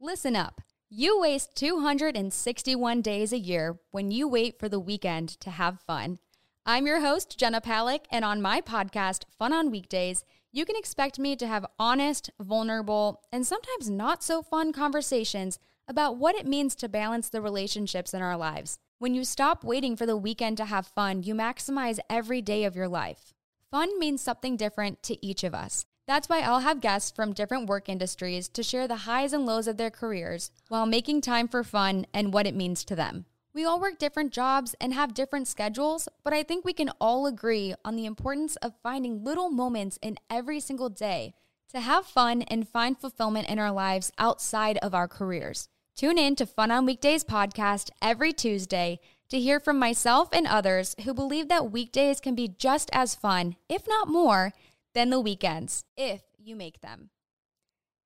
Listen up. You waste 261 days a year when you wait for the weekend to have fun. I'm your host, Jenna Palek, and on my podcast, Fun on Weekdays, you can expect me to have honest, vulnerable, and sometimes not so fun conversations about what it means to balance the relationships in our lives. When you stop waiting for the weekend to have fun, you maximize every day of your life. Fun means something different to each of us. That's why I'll have guests from different work industries to share the highs and lows of their careers while making time for fun and what it means to them. We all work different jobs and have different schedules, but I think we can all agree on the importance of finding little moments in every single day to have fun and find fulfillment in our lives outside of our careers. Tune in to Fun on Weekdays podcast every Tuesday to hear from myself and others who believe that weekdays can be just as fun, if not more, than the weekends, if you make them.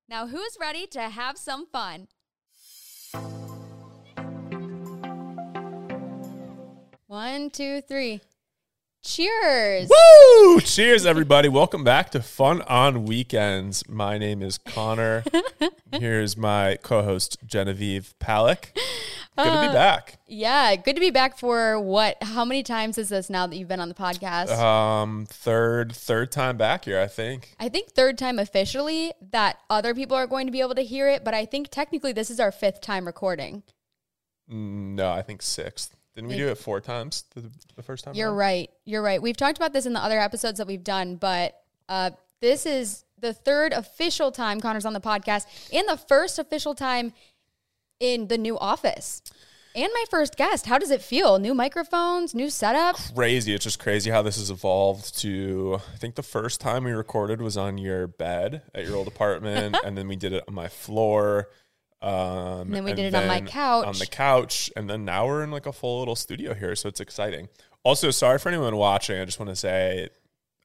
Now, who's ready to have some fun? One, two, three. Cheers. Woo! Cheers, everybody. Welcome back to Fun on Weekends. My name is Connor. Here's my co host, Genevieve Palek. Good to be back. Yeah, good to be back for what? How many times is this now that you've been on the podcast? Um, third, third time back here, I think. I think third time officially that other people are going to be able to hear it, but I think technically this is our fifth time recording. No, I think sixth. Didn't we do it four times the, the first time? You're around? right. You're right. We've talked about this in the other episodes that we've done, but uh, this is the third official time Connor's on the podcast and the first official time in the new office. And my first guest. How does it feel? New microphones, new setup. Crazy. It's just crazy how this has evolved to. I think the first time we recorded was on your bed at your old apartment, and then we did it on my floor. Um, And then we did it on my couch. On the couch, and then now we're in like a full little studio here, so it's exciting. Also, sorry for anyone watching. I just want to say,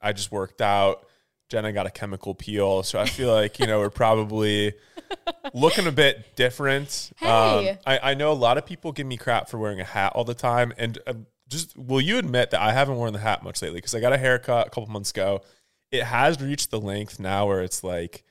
I just worked out. Jenna got a chemical peel, so I feel like you know we're probably looking a bit different. Um, Hey. I, I know a lot of people give me crap for wearing a hat all the time, and uh, just will you admit that I haven't worn the hat much lately because I got a haircut a couple months ago. It has reached the length now where it's like,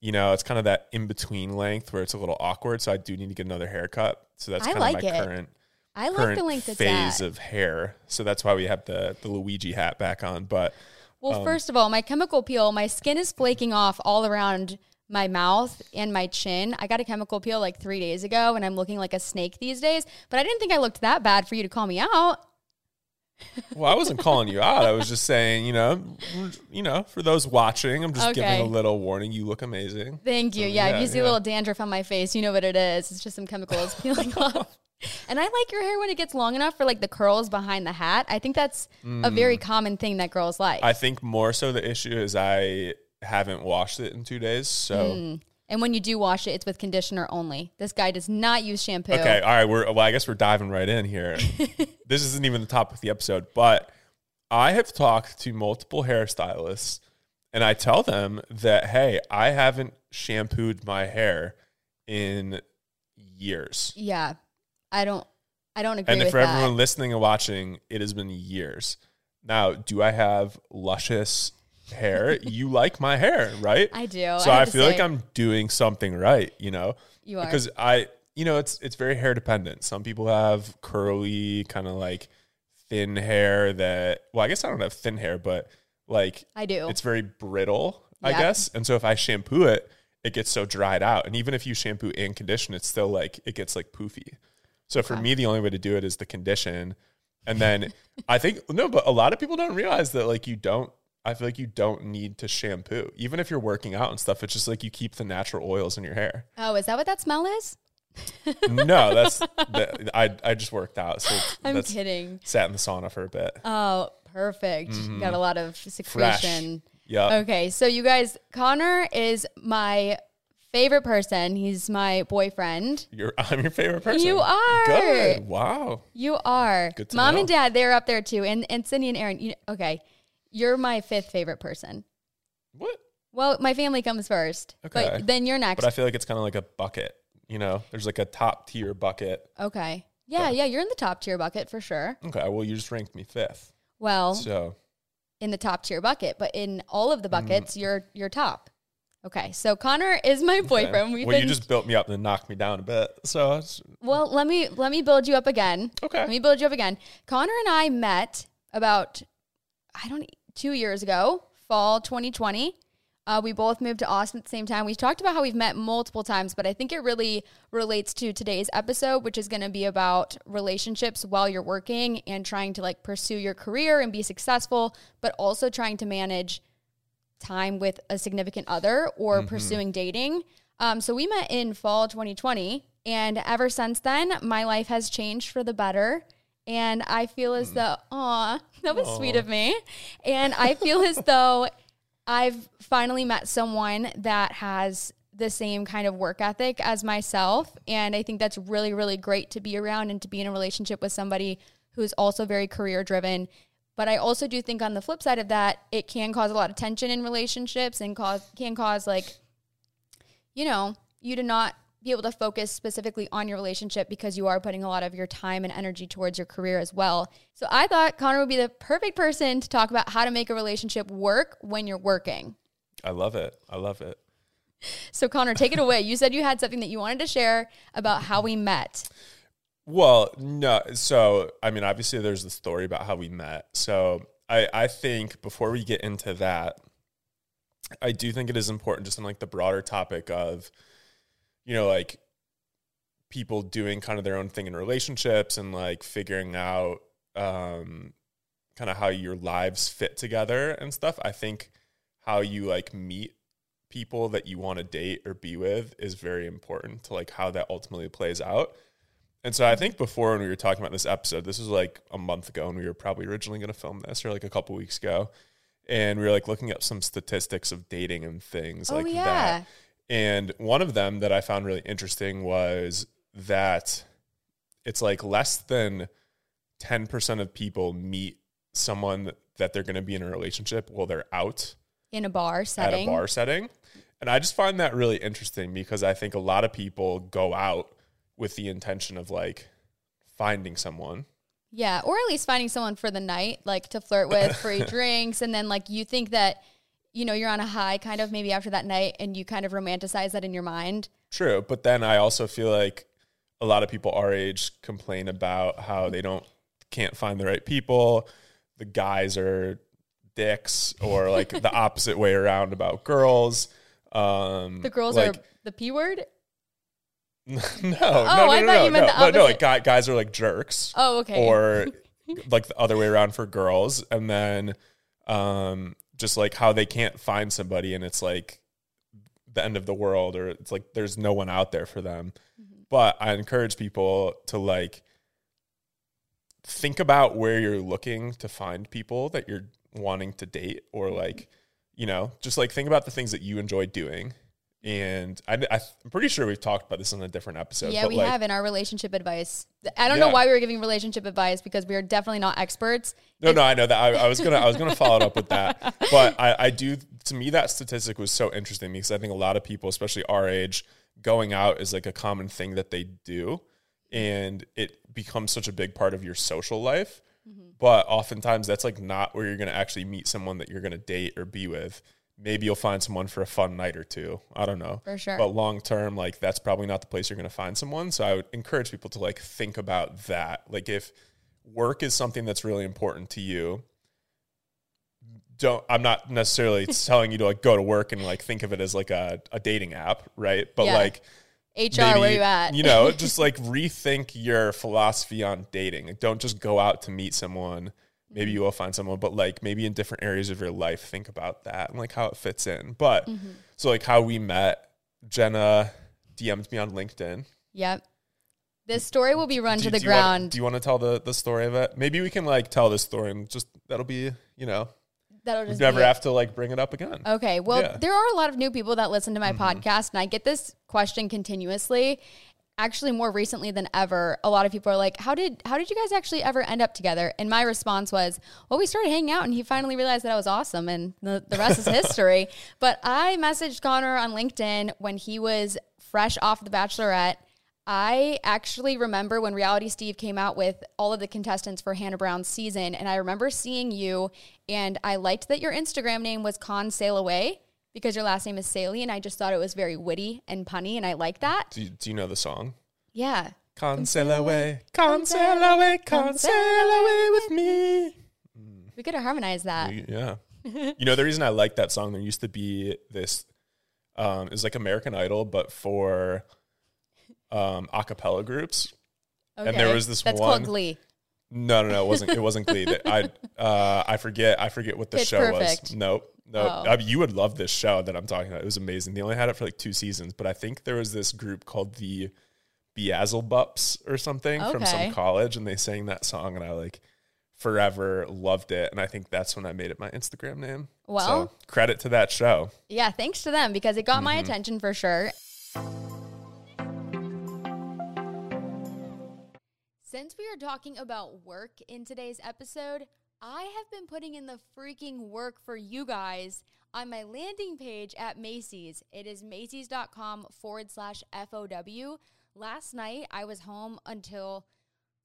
you know, it's kind of that in between length where it's a little awkward. So I do need to get another haircut. So that's I kind like of my it. current I like current the length phase of hair. So that's why we have the the Luigi hat back on. But Well, Um, first of all, my chemical peel, my skin is flaking off all around my mouth and my chin. I got a chemical peel like three days ago and I'm looking like a snake these days, but I didn't think I looked that bad for you to call me out. well, I wasn't calling you out. I was just saying, you know, you know, for those watching, I'm just Okay. giving a little warning. You look amazing. Thank you. So, yeah, if you see yeah. a little dandruff on my face, you know what it is. It's just some chemicals peeling off. And I like your hair when it gets long enough for like the curls behind the hat. I think that's a very common thing that girls like. Mm. I think more so the issue is I haven't washed it in two days. So Mm. and when you do wash it, it's with conditioner only. This guy does not use shampoo. okay, all right. We're well. I guess we're diving right in here. this isn't even the topic of the episode, but I have talked to multiple hairstylists, and I tell them that hey, I haven't shampooed my hair in years. Yeah. I don't I don't agree And for that. everyone listening and watching, it has been years. Now, do I have luscious hair? you like my hair, right? I do. So I I, feel like. I'm doing something right, you know, You are. because I, you know, it's it's very hair dependent. Some people have curly, kind of like thin hair that. Well, I guess I don't have thin hair, but like I do. it's very brittle, I guess. And so if I shampoo it, it gets so dried out. And even if you shampoo and condition, it's still like it gets like poofy. So for me, the only way to do it is the condition. And then I think no, but a lot of people don't realize that like you don't. I feel like you don't need to shampoo, even if you're working out and stuff. It's just like you keep the natural oils in your hair. oh, is that what that smell is? no, that's that, I. I just worked out, so I'm kidding. sat in the sauna for a bit. Oh, perfect. Mm-hmm. Got a lot of secretion. Yeah, Okay, so you guys, Connor is my favorite person. He's my boyfriend. you're. I'm your favorite person. You are. good. Wow. You are. Good to Mom know. and Dad, they're up there too. And and Cindy and Aaron. You, okay, you're my fifth favorite person. What? Well, my family comes first, Okay. but then you're next. But I feel like it's kind of like a bucket. You know, there's like a top tier bucket. okay. Yeah, yeah, you're in the top tier bucket for sure. Okay, well, you just ranked me fifth. Well, So in the top tier bucket, but in all of the Mm. buckets, you're you're top. Okay, so Connor is my boyfriend. We've well, been you just built me up and knocked me down a bit. So it's, well. Let me let me build you up again. okay. Let me build you up again. Connor and I met about I don't two years ago, fall 2020. Uh, we both moved to Austin at the same time. We've talked about how we've met multiple times, but I think it really relates to today's episode, which is going to be about relationships while you're working and trying to like pursue your career and be successful, but also trying to manage time with a significant other or Mm-hmm. pursuing dating. Um, so we met in fall 2020, and ever since then, my life has changed for the better. And I feel as though, aw, that was sweet Mm. Of me. And I feel as though I've finally met someone that has the same kind of work ethic as myself. And I think that's really, really great to be around and to be in a relationship with somebody who's also very career driven. But I also do think on the flip side of that, it can cause a lot of tension in relationships and cause can cause like, you know, you to not be able to focus specifically on your relationship because you are putting a lot of your time and energy towards your career as well. So I thought Connor would be the perfect person to talk about how to make a relationship work when you're working. I love it. I love it. So Connor, take it away. You said you had something that you wanted to share about how we met. Well, no. So, I mean, obviously, there's the story about how we met. So, I, I think before we get into that, I do think it is important just on like the broader topic of, you know, like people doing kind of their own thing in relationships and like figuring out um, kind of how your lives fit together and stuff. I think how you like meet people that you want to date or be with is very important to like how that ultimately plays out. And so I think before when we were talking about this episode, this was like a month ago, and we were probably originally going to film this, or like a couple weeks ago, and we were like looking up some statistics of dating and things Oh, like yeah. that. And one of them that I found really interesting was that it's like less than ten percent of people meet someone that they're going to be in a relationship while they're out In a bar setting. at a bar setting. And I just find that really interesting because I think a lot of people go out with the intention of like finding someone. Yeah, or at least finding someone for the night, like to flirt with, free drinks, and then like you think that you know you're on a high, kind of maybe after that night, and you kind of romanticize that in your mind. True. But then I also feel like a lot of people our age complain about how they don't can't find the right people. The guys are dicks or like the opposite way around about girls. Um The girls like, are the p word. no, no, no, I no, thought no, you meant no, the no, no, like guy, guys are like jerks. Oh, okay. or like the other way around for girls and then um just like how they can't find somebody and it's like the end of the world or it's like there's no one out there for them Mm-hmm. but i encourage people to like think about where you're looking to find people that you're wanting to date or Mm-hmm. like you know just like think about the things that you enjoy doing and I, i'm pretty sure we've talked about this in a different episode yeah, we like, have in our relationship advice. I don't know why we were giving relationship advice because we are definitely not experts. No, no, I know that. I, I was gonna, I was gonna follow it up with that, but I, I do. To me, that statistic was so interesting because I think a lot of people, especially our age, going out is like a common thing that they do, and it becomes such a big part of your social life. Mm-hmm. But oftentimes, that's like not where you're gonna actually meet someone that you're gonna date or be with. Maybe you'll find someone for a fun night or two. I don't know. For sure. But long term, like that's probably not the place you're going to find someone. So I would encourage people to like think about that. Like if work is something that's really important to you, don't I'm not necessarily telling you to like go to work and like think of it as like a, a dating app, right? But Yeah. like HR, where you at? you know, just like rethink your philosophy on dating. Like, don't just go out to meet someone. Maybe you will find someone, but like maybe in different areas of your life, think about that and like how it fits in. But Mm-hmm. so like how we met, Jenna DM'd me on LinkedIn. Yep. This story will be run Do- to the do you wanna- ground. do you want to tell the the story of it? Maybe we can like tell this story and just that'll be you know That'll just never have to like bring it up again. Okay. Well, Yeah. Mm-hmm. there are a lot of new people that listen to my podcast, and I get this question continuously. Actually, more recently than ever, a lot of people are like, "How did how did you guys actually ever end up together?" And my response was, "Well, we started hanging out, and he finally realized that I was awesome, and the, the rest is history." But I messaged Connor on LinkedIn when he was fresh off The Bachelorette. I actually remember when Reality Steve came out with all of the contestants for Hannah Brown's season, and I remember seeing you, and I liked that your Instagram name was Con Sail Away. Because your last name is Saeli, and I just thought it was very witty and punny, and I like that. Do you, do you know the song? Yeah. Cancel away, cancel away, cancel away with me. We could have harmonized that. Yeah. you know the reason I like that song? There used to be this. Um, it was like American Idol, but for um, a cappella groups. And there was this That's one. called Glee. No, no, no. It wasn't. It wasn't Glee. That I uh, I forget. I forget what the Pitch show Perfect. was. Nope. Nope. Oh. I mean, you would love this show that I'm talking about. It was amazing. They only had it for like two seasons, but I think there was this group called the Beelzebubs or something from some college, and they sang that song, and I like forever loved it. And I think that's when I made it my Instagram name. Well- so credit to that show. Yeah, thanks to them because it got my Mm-hmm. attention for sure. Since we are talking about work in today's episode, I have been putting in the freaking work for you guys on my landing page at Macy's. It is Macy's.com forward slash FOW. Last night, I was home until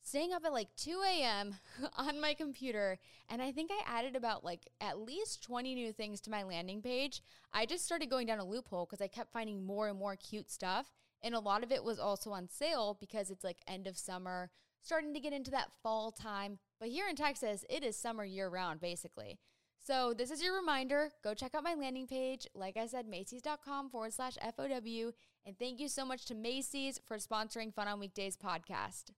staying up at like 2 a.m. on my computer, and I think I added about like at least 20 new things to my landing page. I just started going down a loophole because I kept finding more and more cute stuff, and a lot of it was also on sale because it's like end of summer, starting to get into that fall time. But here in Texas, it is summer year round basically. So this is your reminder. Go check out my landing page. Like I said, Macy's.com forward slash FOW. And thank you so much to Macy's for sponsoring Fun on Weekdays podcast.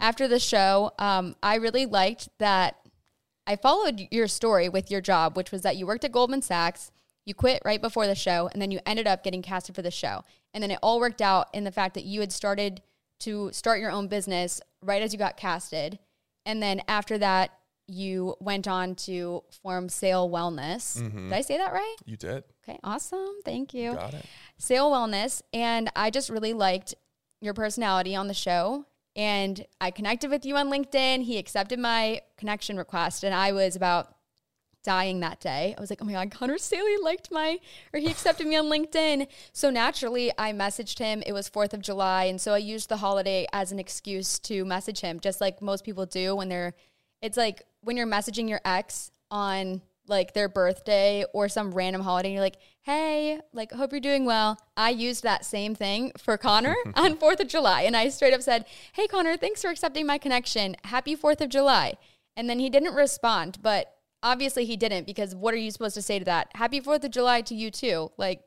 After the show, um, I really liked that I followed your story with your job, which was that you worked at Goldman Sachs, you quit right before the show, and then you ended up getting casted for the show. And then it all worked out in the fact that you had started to start your own business right as you got casted. And then after that, you went on to form Sale Wellness. Mm-hmm. Did I say that right? You did. Okay, awesome. Thank you. Got it. Sale Wellness, and I just really liked your personality on the show. And I connected with you on LinkedIn. He accepted my connection request, and I was about dying that day. I was like, oh my God, Connor Saeli liked my, or he accepted me on LinkedIn. So naturally, I messaged him. It was 4th of July. And so I used the holiday as an excuse to message him, just like most people do when they're, it's like when you're messaging your ex on like their birthday or some random holiday, and you're like, hey, like, hope you're doing well. I used that same thing for Connor on 4th of July. And I straight up said, hey, Connor, thanks for accepting my connection. Happy 4th of July. And then he didn't respond, but obviously he didn't because what are you supposed to say to that? Happy 4th of July to you too. Like,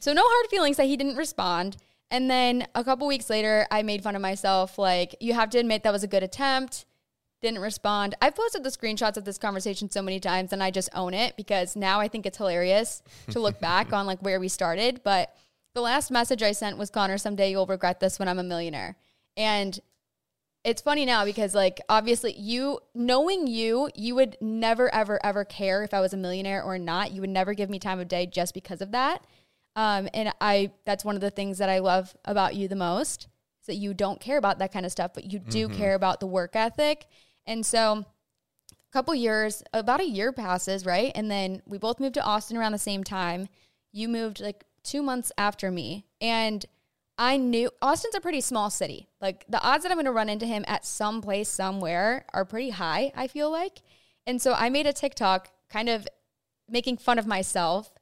so no hard feelings that he didn't respond. And then a couple weeks later, I made fun of myself. Like, you have to admit that was a good attempt. Didn't respond. I've posted the screenshots of this conversation so many times and I just own it because now I think it's hilarious to look back on like where we started. But the last message I sent was Connor, someday you'll regret this when I'm a millionaire. And it's funny now because like obviously you knowing you you would never ever ever care if i was a millionaire or not. You would never give me time of day just because of that. Um, and i that's one of the things that i love about you the most is that you don't care about that kind of stuff but you do care about the work ethic. And so a couple years about a year passes right? And then we both moved to austin around the same time. You moved like two months after me. And I knew Austin's a pretty small city. Like the odds that I'm going to run into him at some place somewhere are pretty high, I feel like. And so I made a TikTok kind of making fun of myself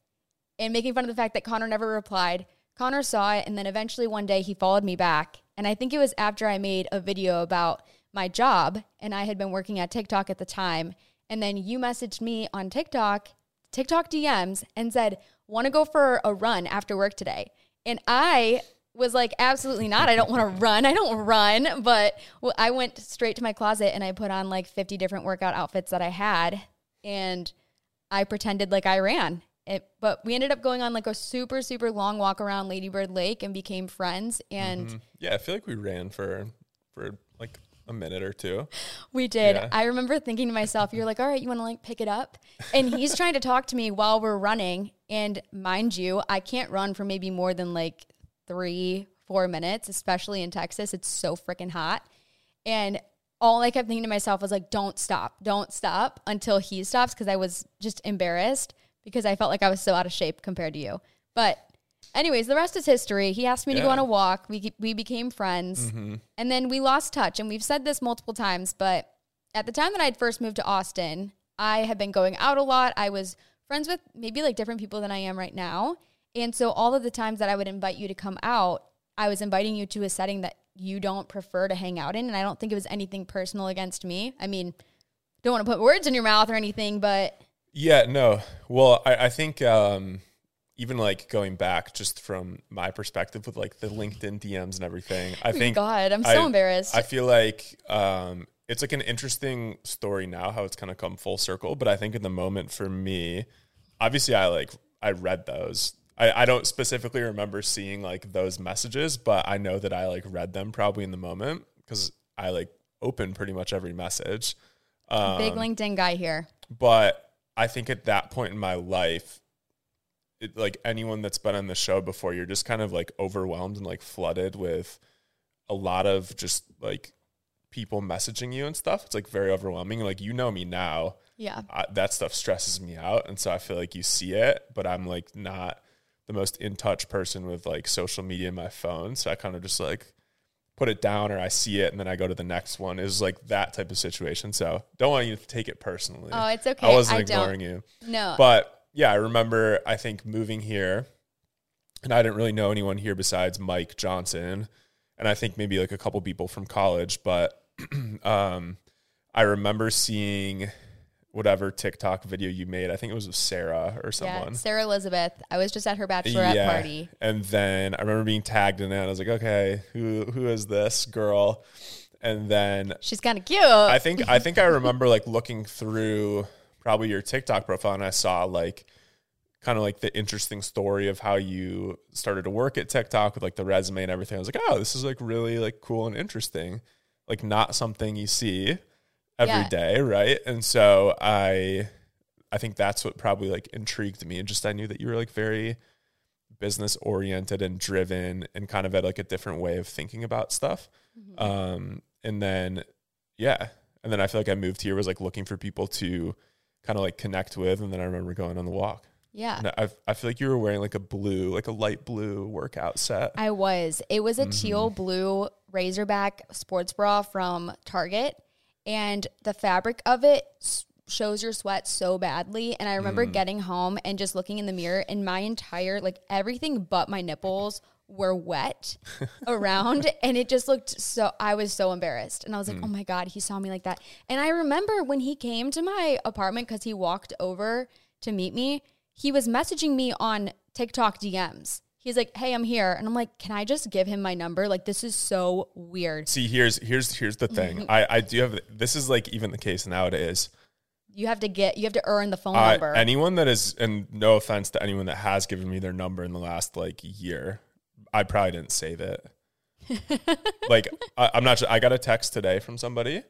and making fun of the fact that Connor never replied. Connor saw it and then eventually one day he followed me back. And I think it was after I made a video about my job and I had been working at TikTok at the time. And then you messaged me on TikTok, TikTok DMs, and said, Want to go for a run after work today? And I was like, absolutely not. I don't want to run. I don't run. But well, I went straight to my closet and I put on like 50 different workout outfits that I had. And I pretended like I ran. It, but we ended up going on like a super, super long walk around Ladybird Lake and became friends. And mm-hmm. Yeah, I feel like we ran for for like a minute or two. We did. Yeah. I remember thinking to myself, you're like, all right, you want to like pick it up? And he's trying to talk to me while we're running. And mind you, I can't run for maybe more than like three, four minutes, especially in Texas. It's so freaking hot. And all I kept thinking to myself was like, don't stop, don't stop until he stops because I was just embarrassed because I felt like I was so out of shape compared to you. But anyways, the rest is history. He asked me to go on a walk. We we became friends, mm-hmm. and then we lost touch. And we've said this multiple times, but at the time that I'd first moved to Austin, I had been going out a lot. I was friends with maybe like different people than I am right now. And so all of the times that I would invite you to come out, I was inviting you to a setting that you don't prefer to hang out in. And I don't think it was anything personal against me. I mean, don't want to put words in your mouth or anything, but Yeah, no. Well, I, I think um, even like going back just from my perspective with like the LinkedIn DMs and everything, I think God, I'm so I- embarrassed. I feel like um, it's like an interesting story now how it's kind of come full circle. But I think in the moment for me, obviously I like I read those. I, I don't specifically remember seeing like those messages, but I know that I like read them probably in the moment because I like open pretty much every message. Um, Big LinkedIn guy here. but I think at that point in my life, it, like anyone that's been on the show before, you're just kind of like overwhelmed and like flooded with a lot of just like people messaging you and stuff. It's like very overwhelming. Like you know me now, Yeah. I, that stuff stresses me out, and so I feel like you see it, but I'm like not the most in touch person with like social media in my phone, so I kind of just like put it down or I see it and then I go to the next one is like that type of situation. So don't want you to take it personally. Oh, it's okay. I wasn't I ignoring don't. you. No. But yeah, I remember I think moving here and I didn't really know anyone here besides Mike Johnson and I think maybe like a couple people from college, but um I remember seeing whatever TikTok video you made. I think it was with Sarah or someone. yeah. Sarah Elizabeth. I was just at her bachelorette party. And then I remember being tagged in it. I was like, okay, who who is this girl? And then She's kind of cute. I think I think I remember like looking through probably your TikTok profile and I saw like kind of like the interesting story of how you started to work at TikTok with like the resume and everything. I was like, oh, this is like really like cool and interesting. Like not something you see every day, Yeah. right? And so I I think that's what probably like intrigued me and just I knew that you were like very business oriented and driven and kind of had like a different way of thinking about stuff. Mm-hmm. Um and then yeah, and then I feel like I moved here was like looking for people to kind of like connect with and then I remember going on the walk. yeah. And I I feel like you were wearing like a blue, like a light blue workout set. I was. It was Mm-hmm. a teal blue racerback sports bra from Target, and the fabric of it shows your sweat so badly. And I remember Mm. getting home and just looking in the mirror, and my entire like everything but my nipples were wet around, and it just looked so. I was so embarrassed, and I was like, Mm. "Oh my god, he saw me like that." And I remember when he came to my apartment because he walked over to meet me. He was messaging me on TikTok DMs. He's like, "Hey, I'm here," and I'm like, "Can I just give him my number? Like, this is so weird. See, here's here's here's the thing. I I do have this is like even the case nowadays. You have to get, you have to earn the phone Uh, number." anyone that is, and no offense to anyone that has given me their number in the last like year, I probably didn't save it. like I, I'm not. sure. I got a text today from somebody,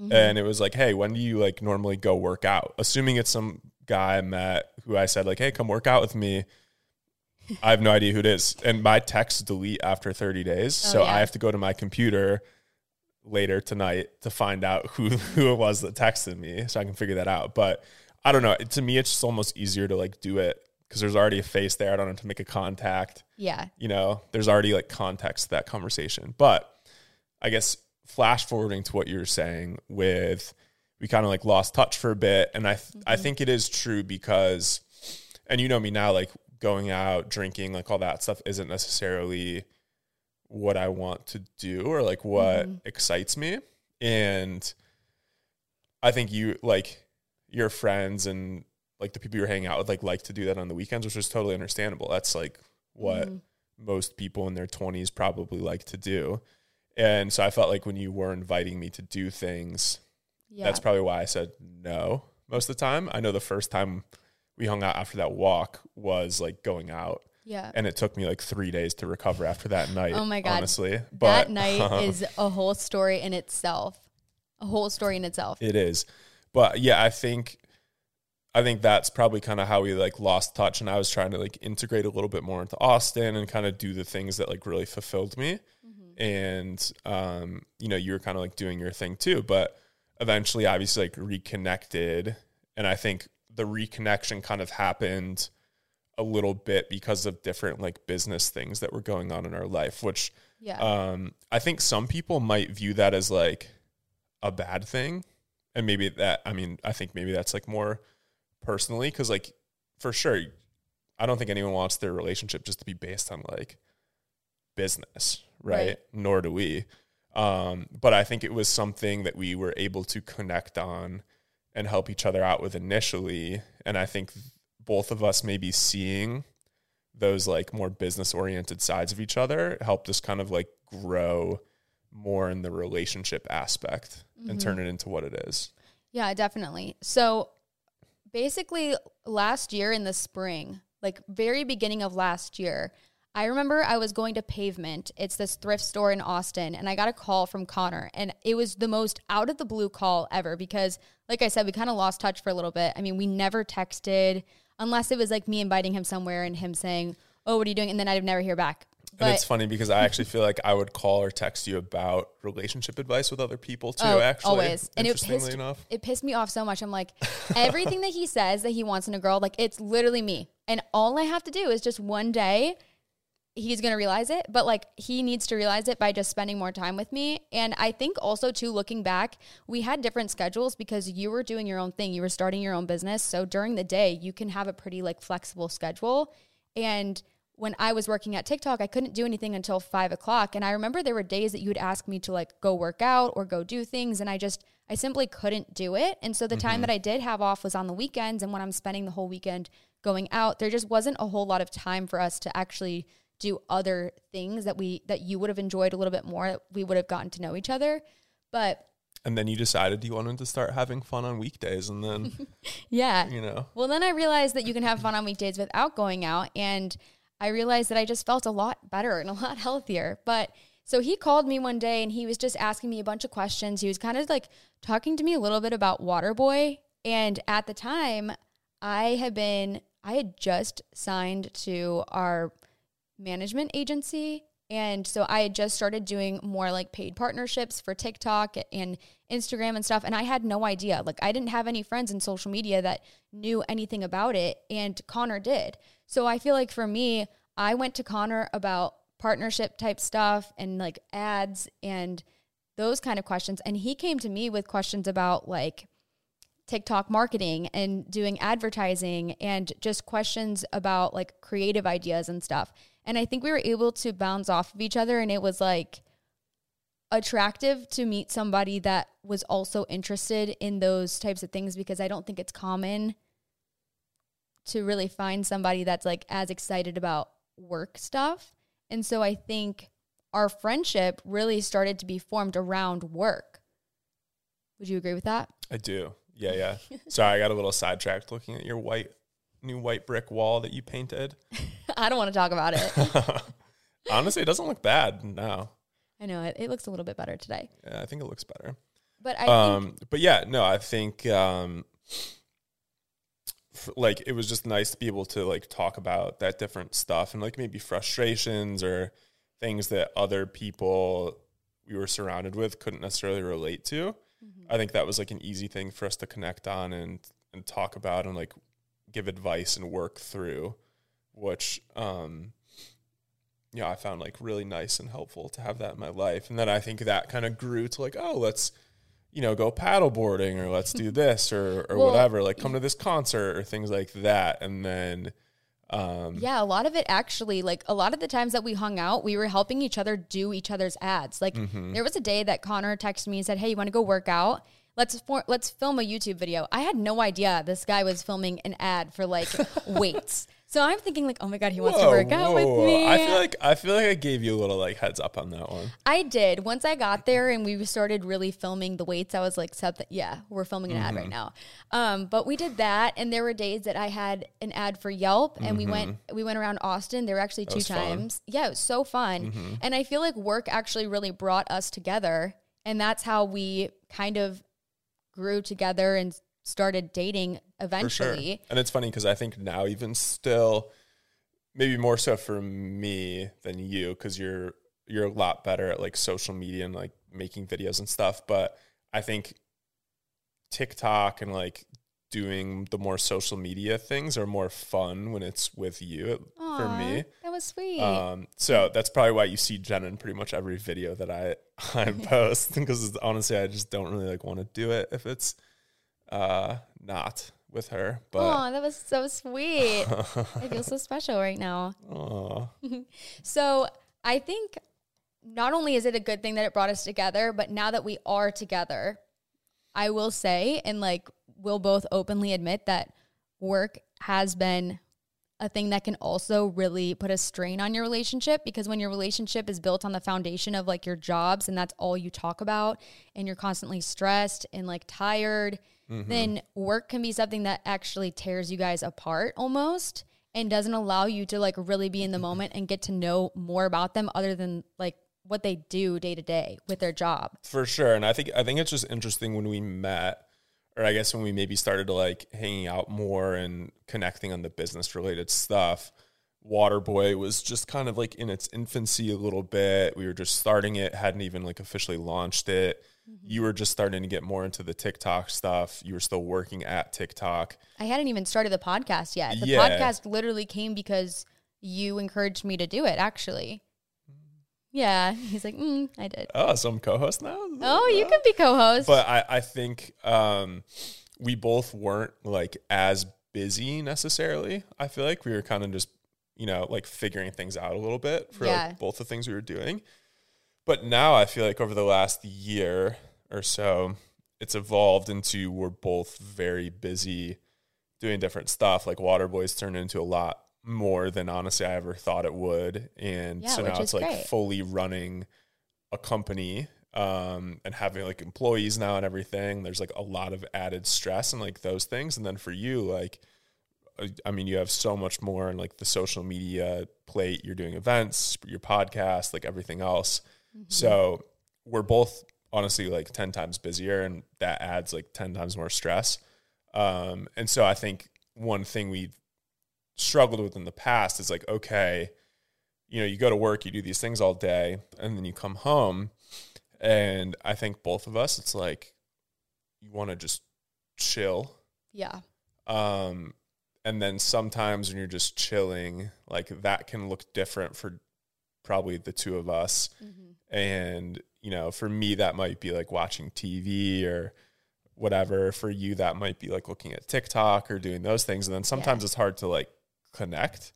Mm-hmm. and it was like, "Hey, when do you like normally go work out?" Assuming it's some guy I met who I said like, "Hey, come work out with me." I have no idea who it is, and my texts delete after 30 days, oh, so Oh, yeah. I have to go to my computer later tonight to find out who who it was that texted me, so I can figure that out. But I don't know. To me, it's just almost easier to like do it because there's already a face there. I don't have to make a contact yeah, you know, there's already like context to that conversation. But I guess flash forwarding to what you were saying with we kind of like lost touch for a bit. And I, th- I mm-hmm. think it is true because, and you know me now, like going out, drinking, like all that stuff isn't necessarily what I want to do or like what mm-hmm. excites me. And I think you like your friends and like the people you're hanging out with like like to do that on the weekends, which is totally understandable. That's like what mm-hmm. most people in their 20s probably like to do. And so I felt like when you were inviting me to do things, yeah. that's probably why I said no most of the time. I know the first time we hung out after that walk was like going out. yeah. And it took me like three days to recover after that night. Oh my God. Honestly, but that night is a whole story in itself. A whole story in itself. It is. But yeah, I think I think that's probably kind of how we like lost touch and I was trying to like integrate a little bit more into Austin and kind of do the things that like really fulfilled me. And um you know, you were kind of like doing your thing too, but eventually obviously like reconnected and I think the reconnection kind of happened a little bit because of different like business things that were going on in our life, which yeah. um, I think some people might view that as like a bad thing. and maybe that I mean I think maybe that's like more personally because like for sure I don't think anyone wants their relationship just to be based on like business, right? right. Nor do we. Um, but I think it was something that we were able to connect on and help each other out with initially. And I think both of us maybe seeing those like more business oriented sides of each other helped us kind of like grow more in the relationship aspect mm-hmm. and turn it into what it is. Yeah, definitely. So basically last year in the spring, like very beginning of last year, I remember I was going to Pavement. It's this thrift store in Austin, and I got a call from Connor, and it was the most out of the blue call ever because, like I said, we kind of lost touch for a little bit. I mean, we never texted unless it was like me inviting him somewhere and him saying, "Oh, what are you doing?" and then I'd never hear back. But, and it's funny because I actually feel like I would call or text you about relationship advice with other people too. Oh, actually, always. And it pissed, enough. it pissed me off so much. I'm like, everything that he says that he wants in a girl, like it's literally me. And all I have to do is just one day he's going to realize it, but like he needs to realize it by just spending more time with me. And I think also too looking back, we had different schedules because you were doing your own thing, you were starting your own business. So during the day, you can have a pretty like flexible schedule. And when I was working at TikTok, I couldn't do anything until five o'clock. And I remember there were days that you would ask me to like go work out or go do things. And I just, I simply couldn't do it. And so the mm-hmm. time that I did have off was on the weekends. And when I'm spending the whole weekend going out, there just wasn't a whole lot of time for us to actually do other things that we that you would have enjoyed a little bit more we would have gotten to know each other. But and then you decided you wanted to start having fun on weekdays and then yeah. you know. Well then i realized that you can have fun on weekdays without going out and i realized that i just felt a lot better and a lot healthier. But so he called me one day and he was just asking me a bunch of questions. He was kind of like talking to me a little bit about waterboy and at the time i had been i had just signed to our management agency. And so I had just started doing more like paid partnerships for TikTok and Instagram and stuff. And I had no idea. Like, I didn't have any friends in social media that knew anything about it. And Connor did. So I feel like for me, I went to Connor about partnership type stuff and like ads and those kind of questions. And he came to me with questions about like, TikTok marketing and doing advertising and just questions about like creative ideas and stuff. And I think we were able to bounce off of each other and it was like attractive to meet somebody that was also interested in those types of things because I don't think it's common to really find somebody that's like as excited about work stuff. And so I think our friendship really started to be formed around work. Would you agree with that? I do. Yeah, yeah. Sorry, I got a little sidetracked looking at your white new white brick wall that you painted. I don't want to talk about it. Honestly, it doesn't look bad now. I know it. It looks a little bit better today. Yeah, I think it looks better. But I um, think- but yeah, no, I think um, f- like it was just nice to be able to like talk about that different stuff and like maybe frustrations or things that other people we were surrounded with couldn't necessarily relate to. Mm-hmm. I think that was like an easy thing for us to connect on and and talk about and like give advice and work through, which um, yeah, I found like really nice and helpful to have that in my life. And then I think that kind of grew to like, oh, let's you know go paddle boarding or let's do this or or well, whatever, like come to this concert or things like that, and then. Um, yeah, a lot of it actually, like a lot of the times that we hung out, we were helping each other do each other's ads. Like mm-hmm. there was a day that Connor texted me and said, "Hey, you want to go work out?" Let's for, let's film a YouTube video. I had no idea this guy was filming an ad for like weights. So I'm thinking like, oh my god, he wants whoa, to work out with me. I feel like I feel like I gave you a little like heads up on that one. I did. Once I got there and we started really filming the weights, I was like, yeah, we're filming an mm-hmm. ad right mm-hmm. now. Um, but we did that, and there were days that I had an ad for Yelp, and mm-hmm. we went we went around Austin. There were actually two times. Fun. Yeah, it was so fun, mm-hmm. and I feel like work actually really brought us together, and that's how we kind of grew together and started dating eventually. Sure. And it's funny because I think now even still maybe more so for me than you because you're you're a lot better at like social media and like making videos and stuff. But I think TikTok and like doing the more social media things are more fun when it's with you Aww, for me. That was sweet. Um, so that's probably why you see Jen in pretty much every video that I I post because honestly, I just don't really like want to do it if it's uh not with her. But oh, that was so sweet. I feel so special right now. Aw. So I think not only is it a good thing that it brought us together, but now that we are together, I will say, and like we'll both openly admit that work has been a thing that can also really put a strain on your relationship because when your relationship is built on the foundation of like your jobs and that's all you talk about and you're constantly stressed and like tired, mm-hmm. then work can be something that actually tears you guys apart almost and doesn't allow you to like really be in the moment and get to know more about them other than like what they do day to day with their job. For sure. And I think I think it's just interesting when we met, or I guess when we maybe started to like hanging out more and connecting on the business related stuff. Waterboy was just kind of like in its infancy a little bit. We were just starting it, hadn't even like officially launched it. Mm-hmm. You were just starting to get more into the TikTok stuff. You were still working at TikTok. I hadn't even started the podcast yet. The Yeah. podcast literally came because you encouraged me to do it, actually. Yeah. He's like, mm, I did. Oh, so I'm co-host now. Oh, you can be co host. but I, I think um, we both weren't like as busy necessarily. I feel like we were kind of just, you know, like figuring things out a little bit for Yeah. like both the things we were doing. But now I feel like over the last year or so, it's evolved into we're both very busy doing different stuff. Like Waterboys turned into a lot more than honestly I ever thought it would. And Yeah, so now it's like great. fully running a company um, and having like employees now and everything. There's like a lot of added stress and like those things. And then for you, like, I mean, you have so much more in like the social media plate. You're doing events, your podcast, like everything else. So we're both honestly like 10 times busier and that adds like 10 times more stress. Um, and so I think one thing we've struggled with in the past is like, okay, you know, you go to work, you do these things all day, and then you come home. And I think both of us, it's like you want to just chill. yeah. Um, and then sometimes when you're just chilling, like that can look different for probably the two of us. And, you know, for me, that might be like watching TV or whatever. For you, that might be like looking at TikTok or doing those things. And then sometimes it's hard to like connect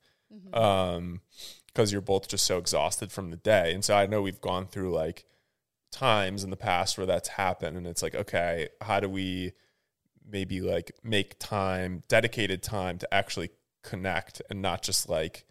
um, because you're both just so exhausted from the day. And so I know we've gone through like times in the past where that's happened. And it's like, okay, how do we maybe like make time, dedicated time to actually connect and not just like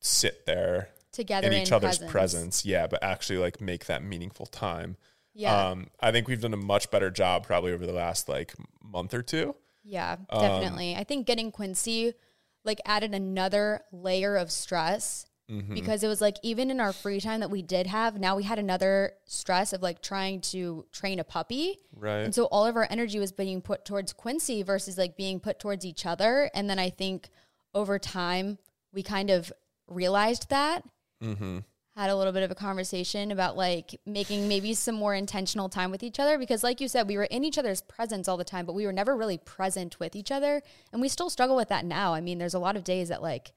sit there Together in in, each other's presence. presence. Yeah, but actually like make that meaningful time. Yeah. Um, I think we've done a much better job probably over the last like month or two. Yeah, Um, definitely. I think getting Quincy like added another layer of stress Mm-hmm. because it was like even in our free time that we did have, now we had another stress of like trying to train a puppy. Right. And so all of our energy was being put towards Quincy versus like being put towards each other. And then I think over time we kind of realized that. mm-hmm. Had a little bit of a conversation about like making maybe some more intentional time with each other because, like you said, we were in each other's presence all the time, but we were never really present with each other. And we still struggle with that now. I mean, there's a lot of days that like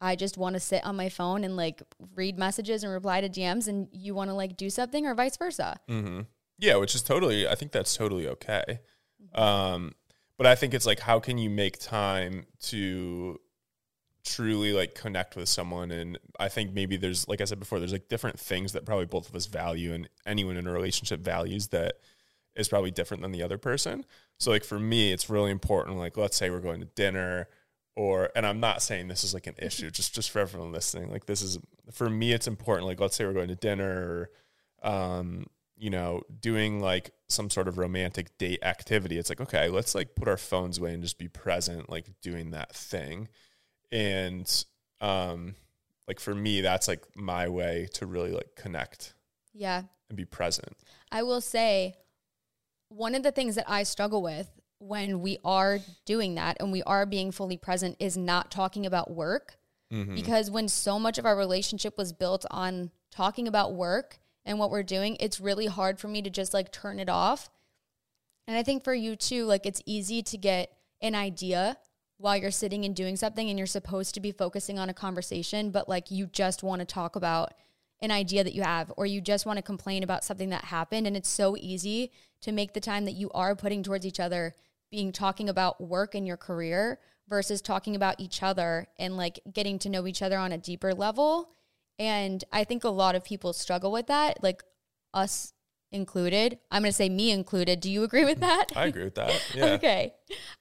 I just want to sit on my phone and like read messages and reply to DMs, and you want to like do something or vice versa. Mm-hmm. Yeah, which is totally. I think that's totally okay. Um, but I think it's like, how can you make time to truly like connect with someone? And I think maybe there's, like I said before, there's like different things that probably both of us value, and anyone in a relationship values that is probably different than the other person. So like for me, it's really important. Like let's say we're going to dinner. Or, and I'm not saying this is like an issue, just just for everyone listening. Like this is for me, it's important. Like let's say we're going to dinner, or um, you know, doing like some sort of romantic date activity, it's like, okay, let's like put our phones away and just be present, like doing that thing. And um like for me, that's like my way to really like connect Yeah. and be present. I will say one of the things that I struggle with when we are doing that and we are being fully present is not talking about work. Because when so much of our relationship was built on talking about work and what we're doing, it's really hard for me to just like turn it off. And I think for you too, like it's easy to get an idea while you're sitting and doing something and you're supposed to be focusing on a conversation, but like you just want to talk about an idea that you have or you just want to complain about something that happened. And it's so easy to make the time that you are putting towards each other being talking about work and your career versus talking about each other and like getting to know each other on a deeper level. And I think a lot of people struggle with that, like us included. I'm going to say me included. Do you agree with that? I agree with that. Yeah. okay.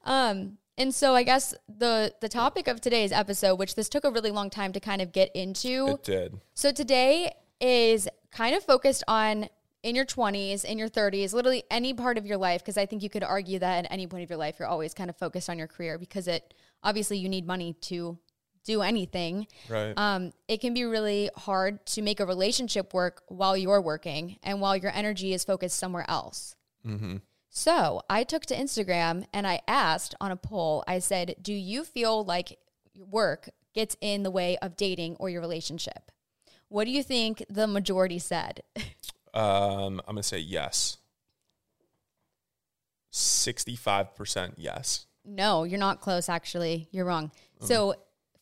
Um and so I guess the the topic of today's episode, which this took a really long time to kind of get into. It did. So today is kind of focused on in your 20s, in your 30s, literally any part of your life because I think you could argue that at any point of your life you're always kind of focused on your career because it obviously you need money to do anything. Right. Um, it can be really hard to make a relationship work while you're working and while your energy is focused somewhere else. Mm-hmm. So I took to Instagram and I asked on a poll, I said, Do you feel like work gets in the way of dating or your relationship? What do you think the majority said? Um, I'm gonna say yes. Sixty-five percent yes. no, you're not close, actually. You're wrong. So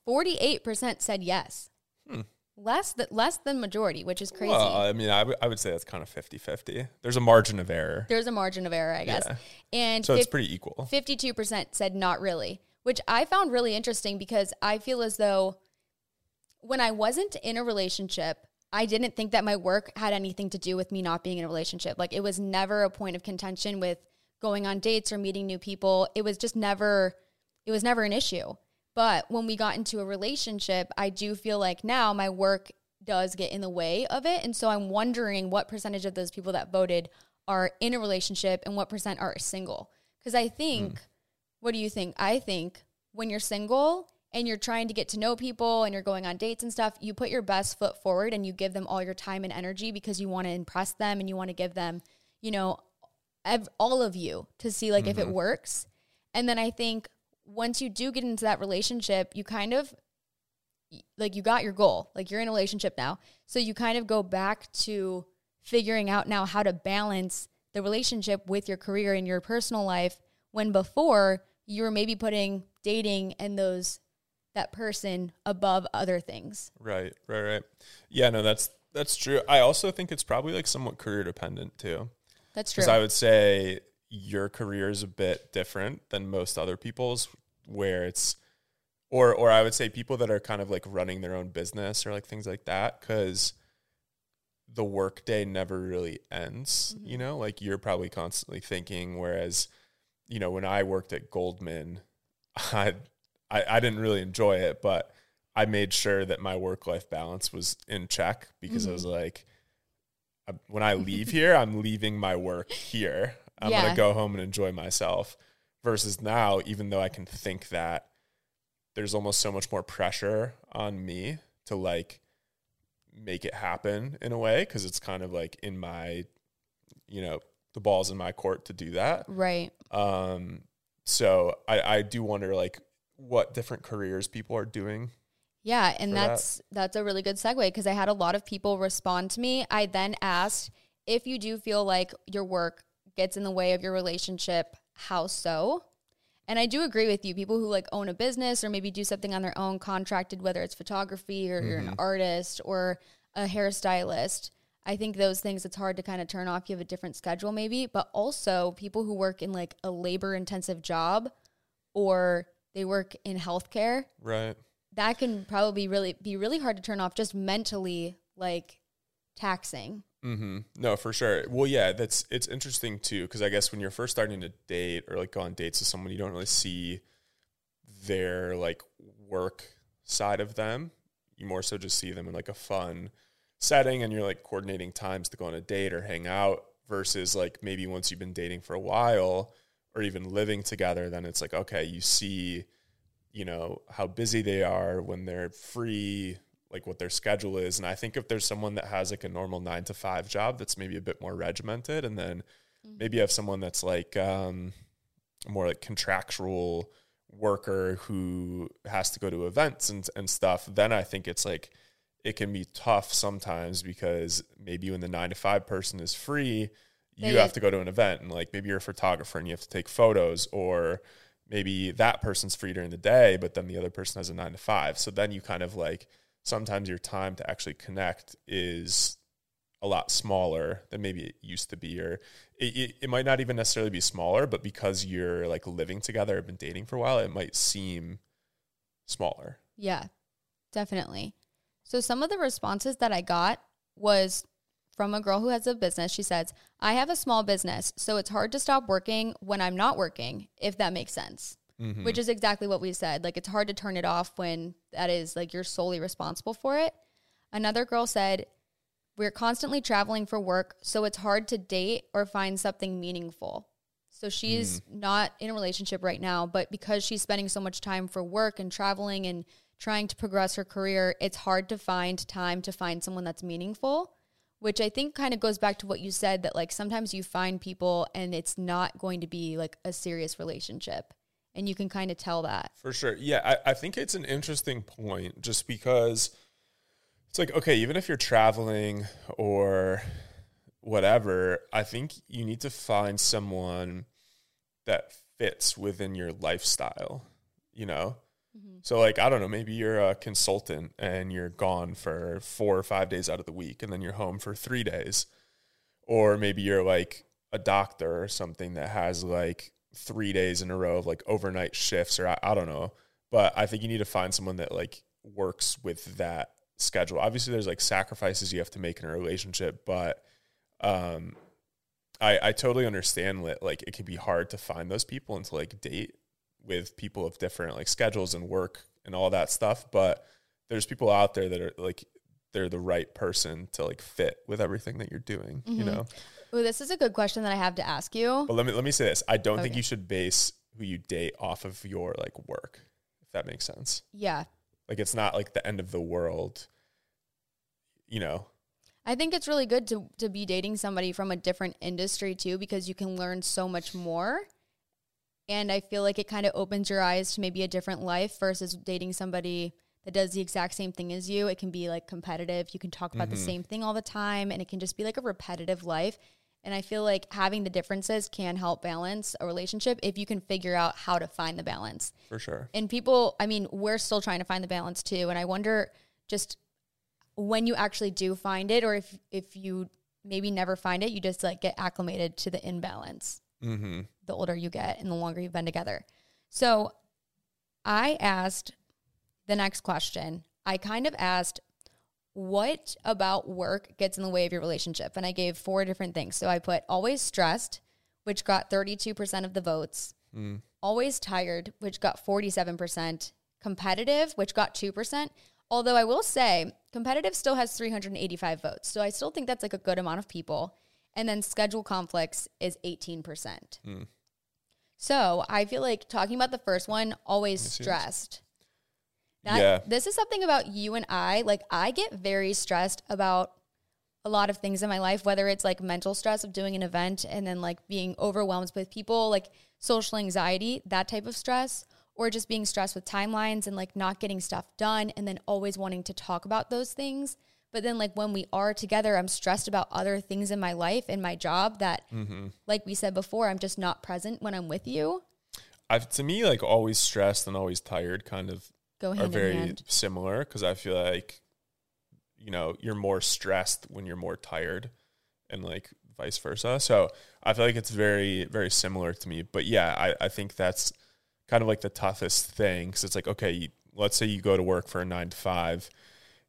48% said yes. Hmm. Less, than less than majority, which is crazy. Well, I mean, I would- say that's kind of 50-50. There's a margin of error, There's a margin of error, I guess. Yeah. And so it's pretty equal. 52% said not really, which I found really interesting because I feel as though when I wasn't in a relationship, I didn't think that my work had anything to do with me not being in a relationship. Like it was never a point of contention with going on dates or meeting new people. It was just never it was never an issue. But when we got into a relationship, I do feel like now my work does get in the way of it. And so I'm wondering what percentage of those people that voted are in a relationship and what percent are single. Because I think, hmm. what do you think? I think when you're single and you're trying to get to know people and you're going on dates and stuff, you put your best foot forward and you give them all your time and energy because you want to impress them and you want to give them, you know, ev- all of you to see like if it mm-hmm. works. And then I think once you do get into that relationship, you kind of like you got your goal. Like you're in a relationship now. So you kind of go back to figuring out now how to balance the relationship with your career and your personal life when before you were maybe putting dating and those that person above other things. Right, right, right. Yeah, no, that's that's true. I also think it's probably like somewhat career dependent too. That's true. Because I would say your career is a bit different than most other people's, where it's, or or I would say people that are kind of like running their own business or like things like that, because the workday never really ends. You know, like you're probably constantly thinking. Whereas, you know, when I worked at Goldman, I I, I didn't really enjoy it, but I made sure that my work life balance was in check because I was like, uh, when I leave here, I'm leaving my work here. I'm Yeah. gonna go home and enjoy myself. Versus now, even though I can think that, there's almost so much more pressure on me to like make it happen in a way because it's kind of like in my, you know, the ball's in my court to do that. right. Um, so I, I do wonder like what different careers people are doing. Yeah, and for that. that's that's a really good segue because I had a lot of people respond to me. I then asked if you do feel like your work gets in the way of your relationship, how so? And I do agree with you. People who like own a business or maybe do something on their own, contracted, whether it's photography or you're an mm-hmm. artist or a hairstylist. I think those things it's hard to kind of turn off. You have a different schedule, maybe, but also people who work in like a labor intensive job or they work in healthcare Right. that can probably really be really hard to turn off just mentally like taxing Mm-hmm. No, for sure. Well, yeah, that's it's interesting too because I guess when you're first starting to date or like go on dates with someone, you don't really see their like work side of them. You more so just see them in like a fun setting, and you're like coordinating times to go on a date or hang out. Versus like maybe once you've been dating for a while or even living together, then it's like okay, you see, you know how busy they are when they're free like what their schedule is. And I think if there's someone that has like a normal nine to five job that's maybe a bit more regimented, and then maybe you have someone that's like um, more like contractual worker who has to go to events and, and stuff, then I think it's like it can be tough sometimes because maybe when the nine to five person is free, you They- have to go to an event and like maybe you're a photographer and you have to take photos or maybe that person's free during the day, but then the other person has a nine to five. So then you kind of like sometimes your time to actually connect is a lot smaller than maybe it used to be, or it, it, it might not even necessarily be smaller, but because you're like living together, have been dating for a while, it might seem smaller. Yeah, definitely. So some of the responses that I got was from a girl who has a business. She says, I have a small business, so it's hard to stop working when I'm not working, if that makes sense. Mm-hmm. Which is exactly what we said. Like, it's hard to turn it off when that is like you're solely responsible for it. Another girl said, We're constantly traveling for work, so it's hard to date or find something meaningful. So she's mm. not in a relationship right now, but because she's spending so much time for work and traveling and trying to progress her career, it's hard to find time to find someone that's meaningful which I think kind of goes back to what you said that like sometimes you find people and it's not going to be like a serious relationship. And you can kind of tell that. For sure. Yeah. I, I think it's an interesting point just because it's like, okay, even if you're traveling or whatever, I think you need to find someone that fits within your lifestyle, you know? Mm-hmm. So, like, I don't know, maybe you're a consultant and you're gone for four or five days out of the week and then you're home for three days. Or maybe you're like a doctor or something that has like three days in a row of like overnight shifts or I, I don't know. But I think you need to find someone that like works with that schedule. Obviously, there's like sacrifices you have to make in a relationship, but um, I, I totally understand that like it can be hard to find those people and to like date with people of different like schedules and work and all that stuff. But there's people out there that are like they're the right person to like fit with everything that you're doing. Mm-hmm. You know. Ooh, this is a good question that I have to ask you. But let me let me say this: I don't okay. think you should base who you date off of your like work, if that makes sense. Yeah. Like it's not like the end of the world. You know. I think it's really good to to be dating somebody from a different industry too because you can learn so much more and I feel like it kind of opens your eyes to maybe a different life versus dating somebody that does the exact same thing as you. It can be like competitive. You can talk about mm-hmm. the same thing all the time and it can just be like a repetitive life. And I feel like having the differences can help balance a relationship if you can figure out how to find the balance. For sure. And people, I mean, we're still trying to find the balance too. And I wonder just when you actually do find it or if if you maybe never find it, you just like get acclimated to the imbalance mm-hmm. the older you get and the longer you've been together. So I asked the next question. I kind of asked, what about work gets in the way of your relationship? And I gave four different things. So I put always stressed, which got 32% of the votes, mm. always tired, which got 47%, competitive, which got 2%. Although I will say, competitive still has 385 votes. So I still think that's like a good amount of people. And then schedule conflicts is 18%. Mm. So I feel like talking about the first one, always stressed. That, yeah. This is something about you and I. Like, I get very stressed about a lot of things in my life, whether it's like mental stress of doing an event and then like being overwhelmed with people, like social anxiety, that type of stress, or just being stressed with timelines and like not getting stuff done and then always wanting to talk about those things. But then, like, when we are together, I'm stressed about other things in my life and my job that, mm-hmm. like we said before, I'm just not present when I'm with you. I've, to me, like, always stressed and always tired kind of Go hand are very similar because I feel like, you know, you're more stressed when you're more tired and like vice versa. So I feel like it's very, very similar to me. But yeah, I, I think that's kind of like the toughest thing because it's like, okay, let's say you go to work for a nine to five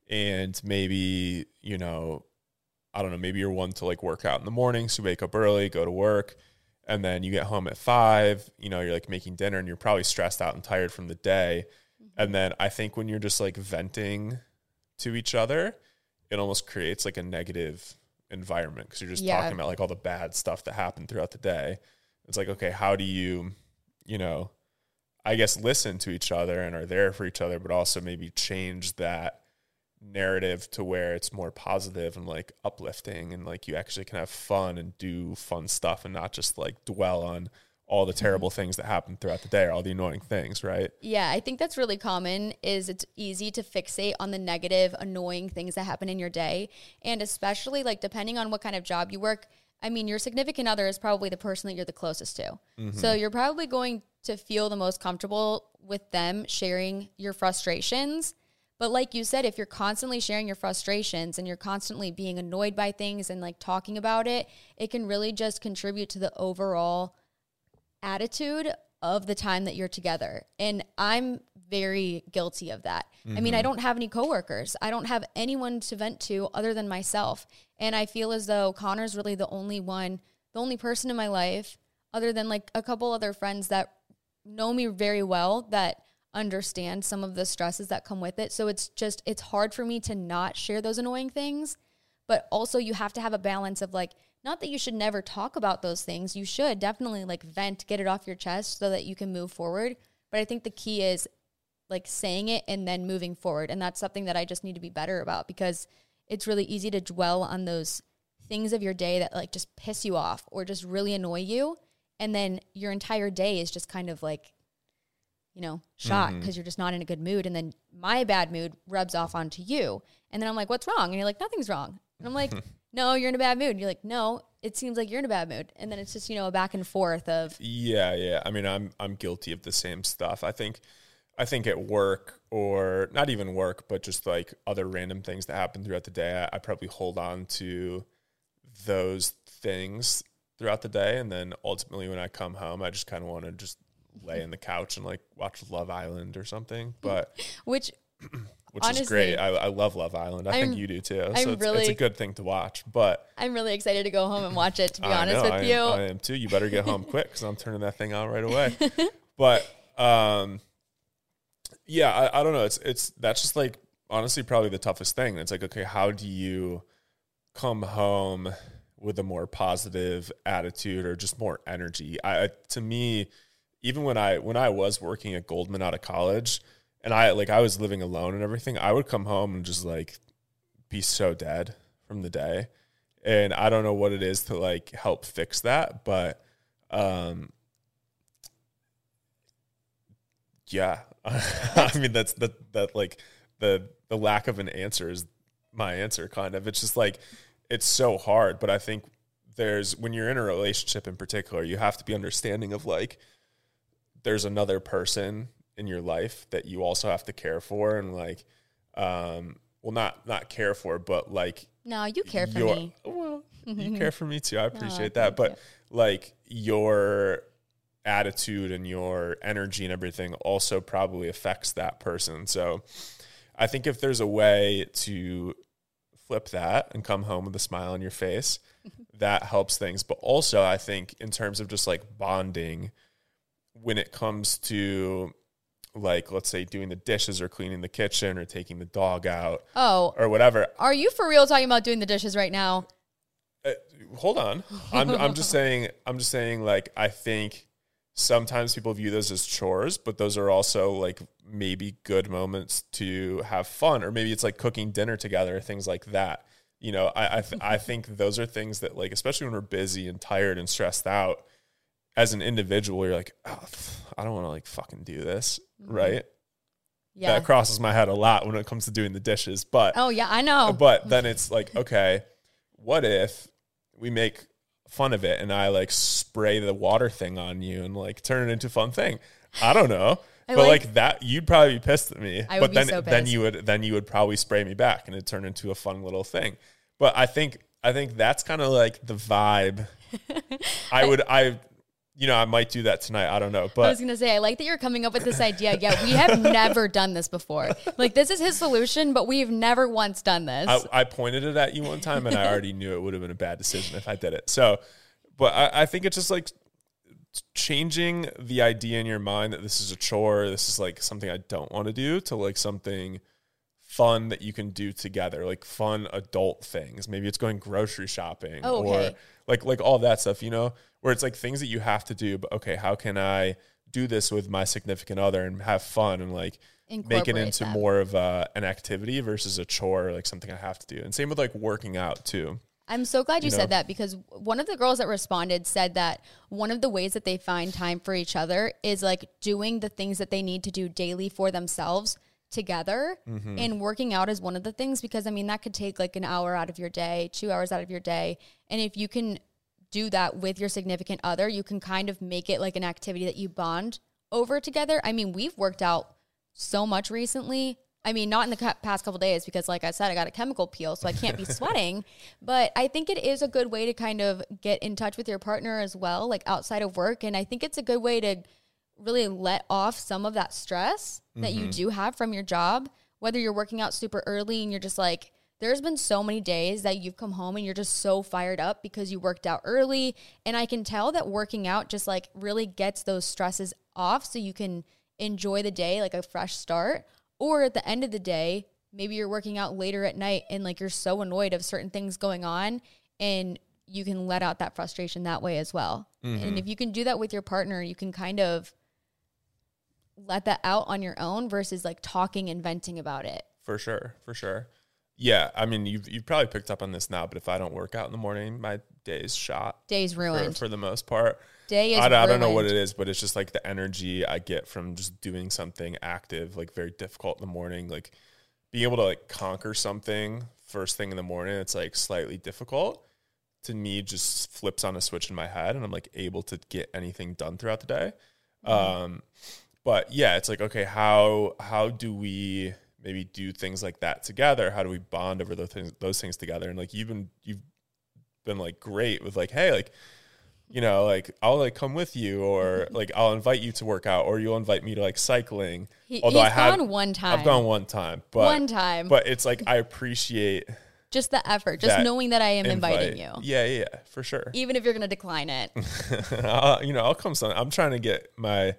and maybe you know i don't know maybe you're one to like work out in the morning so you wake up early go to work and then you get home at five you know you're like making dinner and you're probably stressed out and tired from the day mm-hmm. and then i think when you're just like venting to each other it almost creates like a negative environment because you're just yeah. talking about like all the bad stuff that happened throughout the day it's like okay how do you you know i guess listen to each other and are there for each other but also maybe change that narrative to where it's more positive and like uplifting and like you actually can have fun and do fun stuff and not just like dwell on all the terrible mm-hmm. things that happen throughout the day or all the annoying things, right? Yeah, I think that's really common is it's easy to fixate on the negative, annoying things that happen in your day. And especially like depending on what kind of job you work, I mean, your significant other is probably the person that you're the closest to. Mm-hmm. So you're probably going to feel the most comfortable with them sharing your frustrations. But like you said, if you're constantly sharing your frustrations and you're constantly being annoyed by things and like talking about it, it can really just contribute to the overall attitude of the time that you're together. And I'm very guilty of that. Mm-hmm. I mean, I don't have any coworkers. I don't have anyone to vent to other than myself. And I feel as though Connor's really the only one, the only person in my life other than like a couple other friends that know me very well that understand some of the stresses that come with it. So it's just it's hard for me to not share those annoying things, but also you have to have a balance of like not that you should never talk about those things. You should definitely like vent, get it off your chest so that you can move forward. But I think the key is like saying it and then moving forward. And that's something that I just need to be better about because it's really easy to dwell on those things of your day that like just piss you off or just really annoy you. And then your entire day is just kind of like, you know, shot because mm-hmm. you're just not in a good mood. And then my bad mood rubs off onto you. And then I'm like, what's wrong? And you're like, nothing's wrong. And I'm like, no, you're in a bad mood. And you're like, no, it seems like you're in a bad mood. And then it's just, you know, a back and forth of Yeah, yeah. I mean, I'm I'm guilty of the same stuff. I think I think at work or not even work, but just like other random things that happen throughout the day, I, I probably hold on to those things throughout the day. And then ultimately when I come home, I just kind of want to just lay in the couch and like watch Love Island or something. But which which Honestly, is great. I, I, love Love Island. I I'm, think you do too. So it's, really, it's, a good thing to watch. But I'm really excited to go home and watch it. To be honest know, with I you, am, I am too. You better get home quick because I'm turning that thing on right away. but um, yeah, I, I don't know. It's it's that's just like honestly probably the toughest thing. It's like okay, how do you come home with a more positive attitude or just more energy? I to me, even when I when I was working at Goldman out of college, and I like I was living alone and everything, I would come home and just like be so dead from the day. And I don't know what it is to like help fix that, but um yeah, I mean that's that that like the the lack of an answer is my answer kind of. It's just like it's so hard, but I think there's when you're in a relationship in particular, you have to be understanding of like there's another person in your life that you also have to care for and like um well not not care for but like no you care for me well you care for me too i appreciate no, that but you. like your attitude and your energy and everything also probably affects that person. So I think if there's a way to flip that and come home with a smile on your face, that helps things. But also, I think in terms of just like bonding, when it comes to like let's say doing the dishes or cleaning the kitchen or taking the dog out oh or whatever. are you for real talking about doing the dishes right now? Uh, hold on. I'm, I'm just saying i'm just saying like i think sometimes people view those as chores, but those are also like maybe good moments to have fun, or maybe it's like cooking dinner together, things like that. You know, I I, th- I think those are things that like, especially when we're busy and tired and stressed out, as an individual, you're like, oh, I don't want to like fucking do this, mm-hmm. right? Yeah. That crosses my head a lot when it comes to doing the dishes, but oh yeah, I know. But then it's like, okay, what if we make fun of it and I like spray the water thing on you and like turn it into a fun thing. I don't know. I but like, like, that you'd probably be pissed at me. I but then so then you would then you would probably spray me back and it turned into a fun little thing. But I think I think that's kind of like the vibe. I would I you know, I might do that tonight. I don't know. But I was gonna say, I like that you're coming up with this idea. Yeah, we have never done this before. Like this is his solution, but we've never once done this. I, I pointed it at you one time, and I already knew it would have been a bad decision if I did it. So, but I, I think it's just like changing the idea in your mind that this is a chore, this is like something I don't want to do, to like something fun that you can do together, like fun adult things. Maybe it's going grocery shopping oh, okay. or like like all that stuff, you know, where it's like things that you have to do, but okay, how can I do this with my significant other and have fun and like make it into them. more of a, an activity versus a chore, like something I have to do. And same with like working out too. I'm so glad you, you know? said that because one of the girls that responded said that one of the ways that they find time for each other is like doing the things that they need to do daily for themselves together mm-hmm. and working out is one of the things because I mean that could take like an hour out of your day, 2 hours out of your day and if you can do that with your significant other, you can kind of make it like an activity that you bond over together. I mean, we've worked out so much recently. I mean, not in the past couple days because, like I said, I got a chemical peel, so I can't be sweating. But I think it is a good way to kind of get in touch with your partner as well, like outside of work. And I think it's a good way to really let off some of that stress that mm-hmm. you do have from your job, whether you're working out super early and you're just like, there's been so many days that you've come home and you're just so fired up because you worked out early. And I can tell that working out just like really gets those stresses off so you can enjoy the day like a fresh start. Or at the end of the day, maybe you're working out later at night and like you're so annoyed of certain things going on and you can let out that frustration that way as well. Mm-hmm. And if you can do that with your partner, you can kind of let that out on your own versus like talking and venting about it. For sure, for sure. Yeah, I mean, you've you've probably picked up on this now, but if I don't work out in the morning, my day's shot. Day's ruined for, for the most part. Day is. I, I don't know what it is, but it's just like the energy I get from just doing something active, like very difficult in the morning, like being able to like conquer something first thing in the morning. It's like slightly difficult to me. Just flips on a switch in my head, and I'm like able to get anything done throughout the day. Mm-hmm. Um, but yeah, it's like okay, how how do we maybe do things like that together? How do we bond over those things, those things together? And like you've been you've been like great with like, hey, like you know, like I'll like come with you, or mm-hmm. like I'll invite you to work out, or you'll invite me to like cycling. He, Although I have gone one time, I've gone one time, but one time, but it's like I appreciate just the effort, just knowing that I am invite. inviting you. Yeah, yeah, for sure. Even if you're gonna decline it, you know, I'll come. Some. I'm trying to get my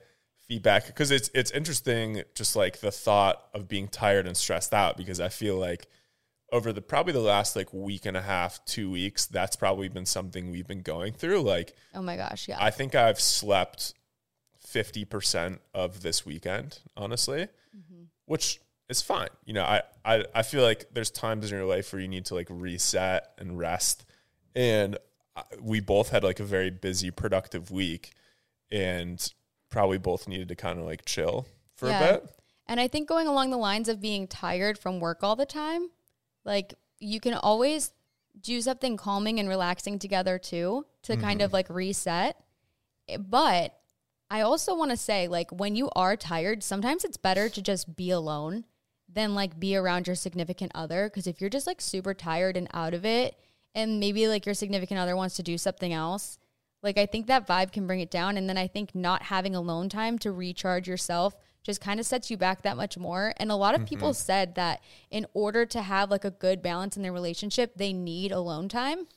feedback because it's it's interesting just like the thought of being tired and stressed out because I feel like over the probably the last like week and a half, two weeks, that's probably been something we've been going through. Like, oh my gosh, yeah. I think I've slept fifty percent of this weekend, honestly, mm-hmm. which is fine. You know, I, I I feel like there's times in your life where you need to like reset and rest, and we both had like a very busy, productive week, and probably both needed to kind of like chill for yeah. a bit. And I think going along the lines of being tired from work all the time, like you can always do something calming and relaxing together too to mm-hmm. kind of like reset. But I also want to say, like, when you are tired, sometimes it's better to just be alone than like be around your significant other. Cause if you're just like super tired and out of it, and maybe like your significant other wants to do something else, like I think that vibe can bring it down. And then I think not having alone time to recharge yourself just kind of sets you back that much more. And a lot of mm-hmm. people said that in order to have like a good balance in their relationship, they need alone time.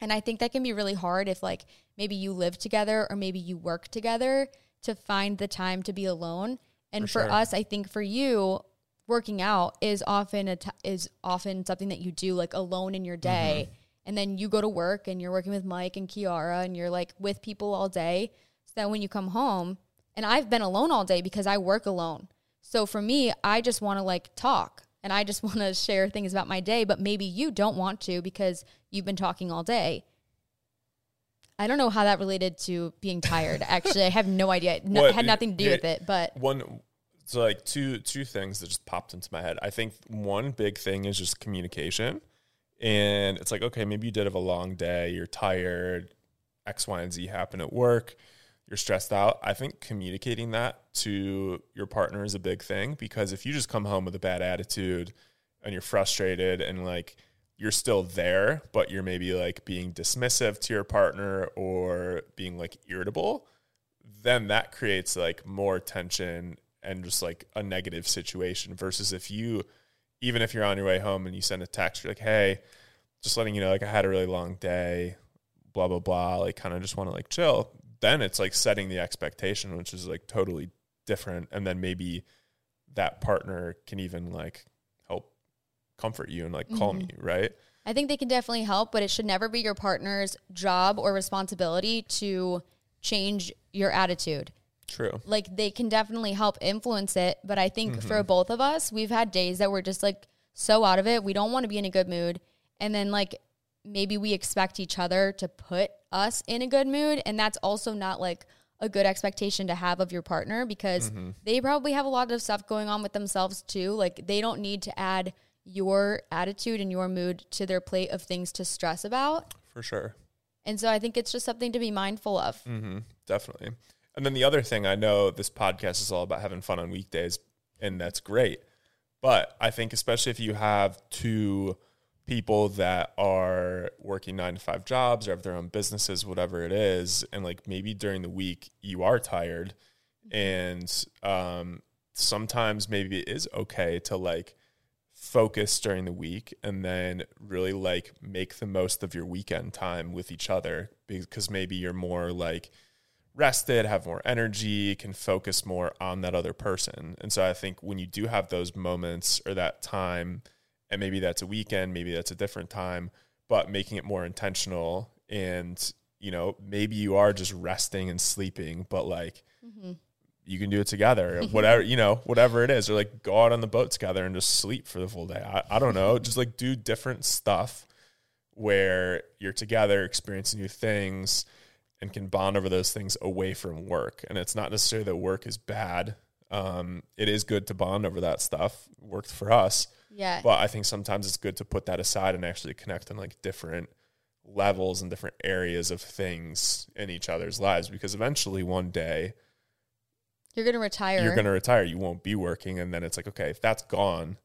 And I think that can be really hard if like maybe you live together or maybe you work together to find the time to be alone. And for, for sure. us, I think for you, working out is often a t- is often something that you do like alone in your day. Mm-hmm and then you go to work and you're working with Mike and Kiara and you're like with people all day. So that when you come home, and I've been alone all day because I work alone. So for me, I just want to like talk and I just want to share things about my day, but maybe you don't want to because you've been talking all day. I don't know how that related to being tired. Actually, I have no idea. No, what, had nothing to do it, with it, but one so like two two things that just popped into my head. I think one big thing is just communication. And it's like, okay, maybe you did have a long day, you're tired, X, Y, and Z happen at work, you're stressed out. I think communicating that to your partner is a big thing because if you just come home with a bad attitude and you're frustrated and like you're still there, but you're maybe like being dismissive to your partner or being like irritable, then that creates like more tension and just like a negative situation versus if you even if you're on your way home and you send a text, you're like, hey, just letting you know, like I had a really long day, blah, blah, blah, like kind of just want to like chill. Then it's like setting the expectation, which is like totally different. And then maybe that partner can even like help comfort you and like calm mm-hmm. you, right? I think they can definitely help, but it should never be your partner's job or responsibility to change your attitude. True. Like they can definitely help influence it, but I think mm-hmm. for both of us, we've had days that we're just like so out of it. We don't want to be in a good mood. And then like maybe we expect each other to put us in a good mood, and that's also not like a good expectation to have of your partner because mm-hmm. they probably have a lot of stuff going on with themselves too. Like they don't need to add your attitude and your mood to their plate of things to stress about. For sure. And so I think it's just something to be mindful of. Mm-hmm. Definitely. And then the other thing, I know this podcast is all about having fun on weekdays, and that's great. But I think, especially if you have two people that are working nine to five jobs or have their own businesses, whatever it is, and like maybe during the week you are tired, and um, sometimes maybe it is okay to like focus during the week and then really like make the most of your weekend time with each other because maybe you're more like rested, have more energy, can focus more on that other person. And so I think when you do have those moments or that time, and maybe that's a weekend, maybe that's a different time, but making it more intentional and you know, maybe you are just resting and sleeping, but like mm-hmm. you can do it together, whatever, you know, whatever it is, or like go out on the boat together and just sleep for the full day. I, I don't know, just like do different stuff where you're together, experiencing new things, and can bond over those things away from work. And it's not necessarily that work is bad. Um, it is good to bond over that stuff. Worked for us. Yeah. But I think sometimes it's good to put that aside and actually connect on like different levels and different areas of things in each other's lives because eventually one day you're going to retire. You're going to retire. You won't be working. And then it's like, okay, if that's gone,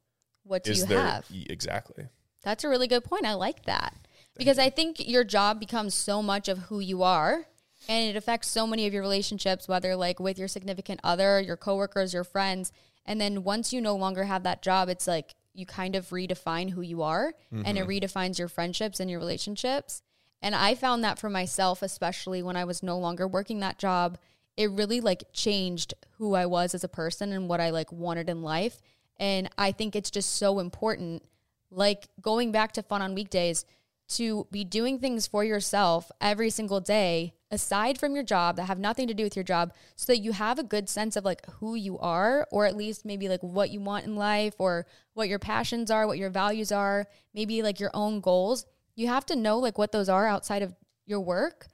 what do you there, have? Exactly. That's a really good point. I like that because I think your job becomes so much of who you are and it affects so many of your relationships whether like with your significant other, your coworkers, your friends. And then once you no longer have that job, it's like you kind of redefine who you are mm-hmm. and it mm-hmm. redefines your friendships and your relationships. And I found that for myself especially when I was no longer working that job, it really like changed who I was as a person and what I like wanted in life. And I think it's just so important like going back to fun on weekdays to be doing things for yourself every single day aside from your job that have nothing to do with your job so that you have a good sense of like who you are or at least maybe like what you want in life or what your passions are what your values are maybe like your own goals. You have to know like what those are outside of your work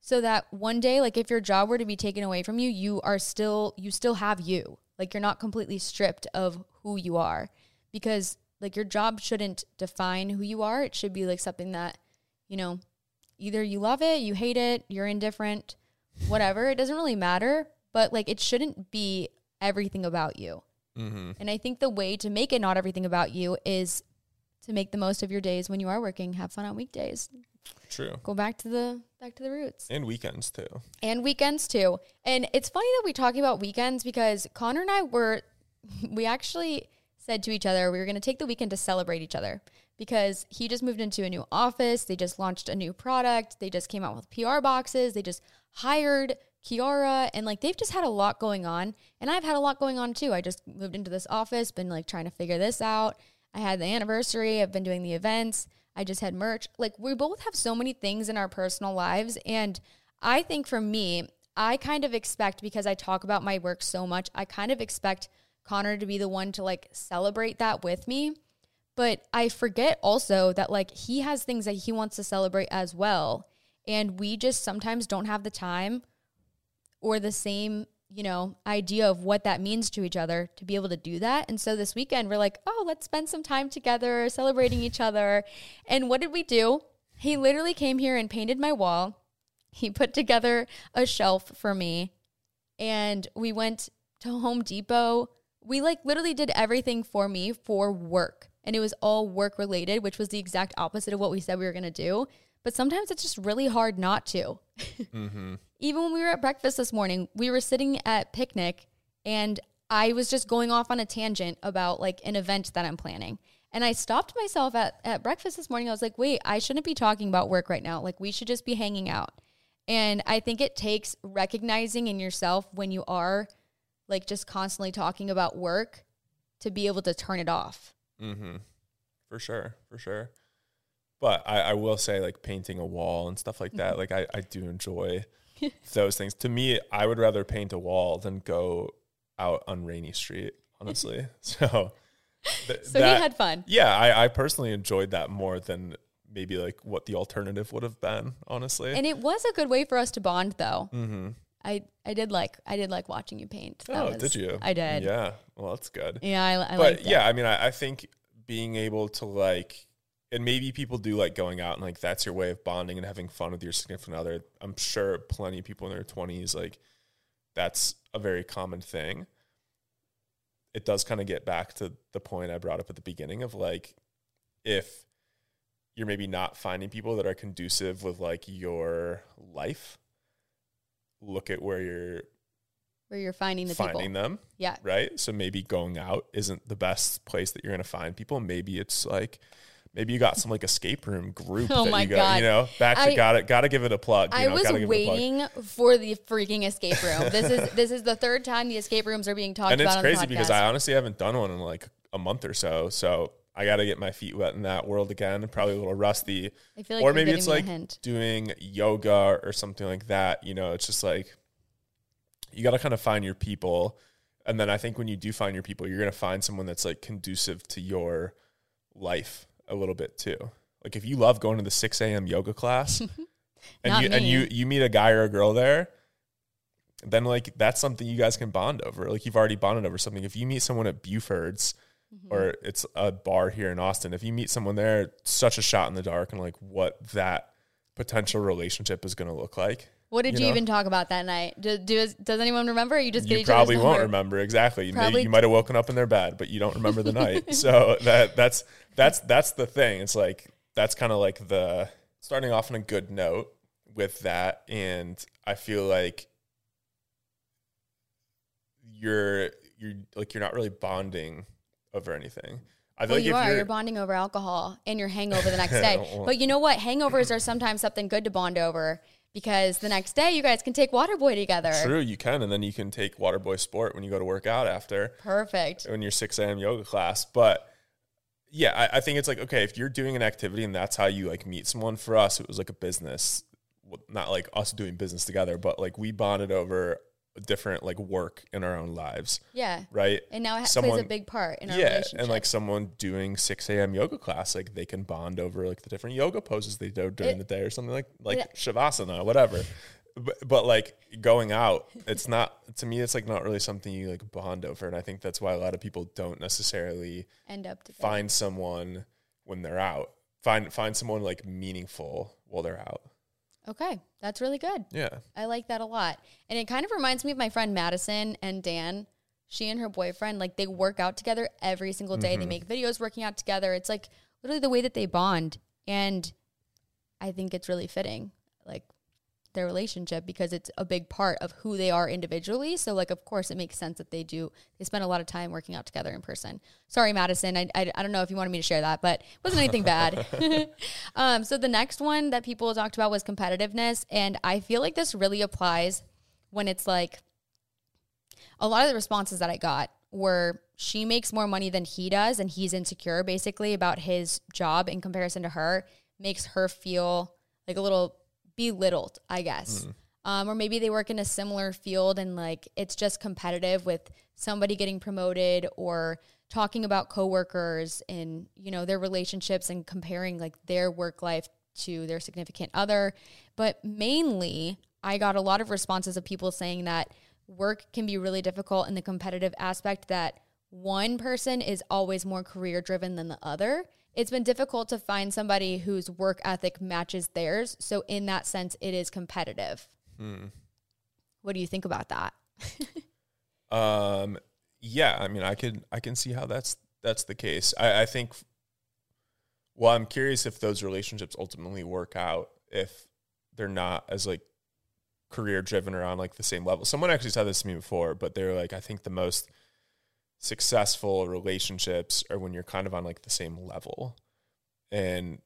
so that one day like if your job were to be taken away from you you are still you still have you. Like you're not completely stripped of who you are. Because like your job shouldn't define who you are. It should be like something that, you know, either you love it, you hate it, you're indifferent, whatever. It doesn't really matter, but like it shouldn't be everything about you. Mm-hmm. And I think the way to make it not everything about you is to make the most of your days when you are working. Have fun on weekdays. True. Go back to the back to the roots. And weekends too. And weekends too. And it's funny that we talking about weekends because Connor and I were we actually said to each other we were going to take the weekend to celebrate each other because he just moved into a new office. They just launched a new product. They just came out with PR boxes. They just hired Kiara and like they've just had a lot going on. And I've had a lot going on too. I just moved into this office, been like trying to figure this out. I had the anniversary, I've been doing the events. I just had merch. Like we both have so many things in our personal lives and I think for me, I kind of expect because I talk about my work so much, I kind of expect Connor to be the one to like celebrate that with me. But I forget also that like he has things that he wants to celebrate as well. And we just sometimes don't have the time or the same, you know, idea of what that means to each other to be able to do that. And so this weekend we're like, oh, let's spend some time together celebrating each other. And what did we do? He literally came here and painted my wall. He put together a shelf for me. And we went to Home Depot we like literally did everything for me for work. And it was all work related which was the exact opposite of what we said we were going to do. But sometimes it's just really hard not to. Mm-hmm. even when we were at breakfast this morning we were sitting at Picnik and i was just going off on a tangent about like an event that i'm planning. And i stopped myself at, at breakfast this morning. I was like wait i shouldn't be talking about work right now. Like we should just be hanging out. And i think it takes recognizing in yourself when you are like just constantly talking about work to be able to turn it off. Mm-hmm. For sure, for sure. But I, I will say, like painting a wall and stuff like that, like I, I do enjoy those things. To me, I would rather paint a wall than go out on Rainey Street, honestly. so, th- so that, he had fun. Yeah, I, I personally enjoyed that more than maybe like what the alternative would have been, honestly. And it was a good way for us to bond, though. Mm-hmm. I I did like I did like watching you paint. That oh, was, did you? I did. Yeah. Well, that's good. Yeah, I, I but yeah, I mean, I, I think being able to like, and maybe people do like going out and like that's your way of bonding and having fun with your significant other. I'm sure plenty of people in their 20s like that's a very common thing. It does kind of get back to the point I brought up at the beginning of like if you're maybe not finding people that are conducive with like your life, look at where you're where you're finding the finding people. them. Yeah. Right. So maybe going out isn't the best place that you're going to find people. Maybe it's like, maybe you got some like escape room group. Oh that my you got, God. You know, back to I- got it. Got to give it a plug. You I know, was gotta it a plug. waiting for the freaking escape room. This is this is the third time the escape rooms are being talked and about it's on crazy the because I honestly haven't done one in like a month or so. So I got to get my feet wet in that world again. Probably a little rusty. I feel like or maybe it's like doing yoga or something like that. You know, it's just like you got to kind of find your people. And then I think when you do find your people, you're going to find someone that's like conducive to your life a little bit too. Like if you love going to the 6 a.m. yoga class and you and you you meet a guy or a girl there, then like that's something you guys can bond over. Like you've already bonded over something. If you meet someone at Buford's Mm-hmm. or it's a bar here in Austin, if you meet someone there, it's such a shot in the dark and like what that potential relationship is going to look like. What did you you, know? even talk about that night? Do, do, does anyone remember? You just get you probably won't number? remember exactly. You, you might have woken up in their bed, but you don't remember the night. So that that's that's that's the thing. It's like that's kind of like the starting off on a good note with that, and I feel like you're you're like you're not really bonding over anything. I feel Well, like you if are. you're, You're bonding over alcohol and your hangover the next day. but you know what? Hangovers are sometimes something good to bond over because the next day you guys can take Waterboy together. true, you can, and then you can take Waterboy Sport when you go to work out after. Perfect. in your 6 a.m. yoga class. But yeah, I, I think it's like, okay, if you're doing an activity and that's how you like meet someone, for us, it was like a business, not like us doing business together, but like we bonded over different like work in our own lives, Yeah. right? And now it ha- plays a big part in our yeah, relationship. and like someone doing 6 a.m. yoga class, like they can bond over like the different yoga poses they do during It- the day or something like like it- shavasana, whatever. But, but like going out, it's not to me. It's like not really something you like bond over, and I think that's why a lot of people don't necessarily end up together. find someone when they're out. Find find someone like meaningful while they're out. Okay. That's really good. Yeah, I like that a lot. And it kind of reminds me of my friend Madison and Dan. She and her boyfriend, like they work out together every single day. Mm-hmm. They make videos working out together. It's like literally the way that they bond. And I think it's really fitting, like their relationship, because it's a big part of who they are individually. So, like, of course, it makes sense that they do, they spend a lot of time working out together in person. Sorry, Madison. I, I, I don't know if you wanted me to share that, but it wasn't anything bad. um, so, the next one that people talked about was competitiveness. And I feel like this really applies when it's like, a lot of the responses that I got were she makes more money than he does and he's insecure basically about his job in comparison to her makes her feel like a little belittled, I guess. Um, or maybe they work in a similar field and like it's just competitive with somebody getting promoted or talking about coworkers and you know their relationships and comparing like their work life to their significant other. But mainly, I got a lot of responses of people saying that work can be really difficult in the competitive aspect that one person is always more career driven than the other. It's been difficult to find somebody whose work ethic matches theirs. So, in that sense, it is competitive. What do you think about that? um, yeah. I mean, I can I can see how that's that's the case. I, I think. Well, I'm curious if those relationships ultimately work out if they're not as like career driven or on like the same level. Someone actually said this to me before, but they're like, I think the most successful relationships are when you're kind of on like the same level. And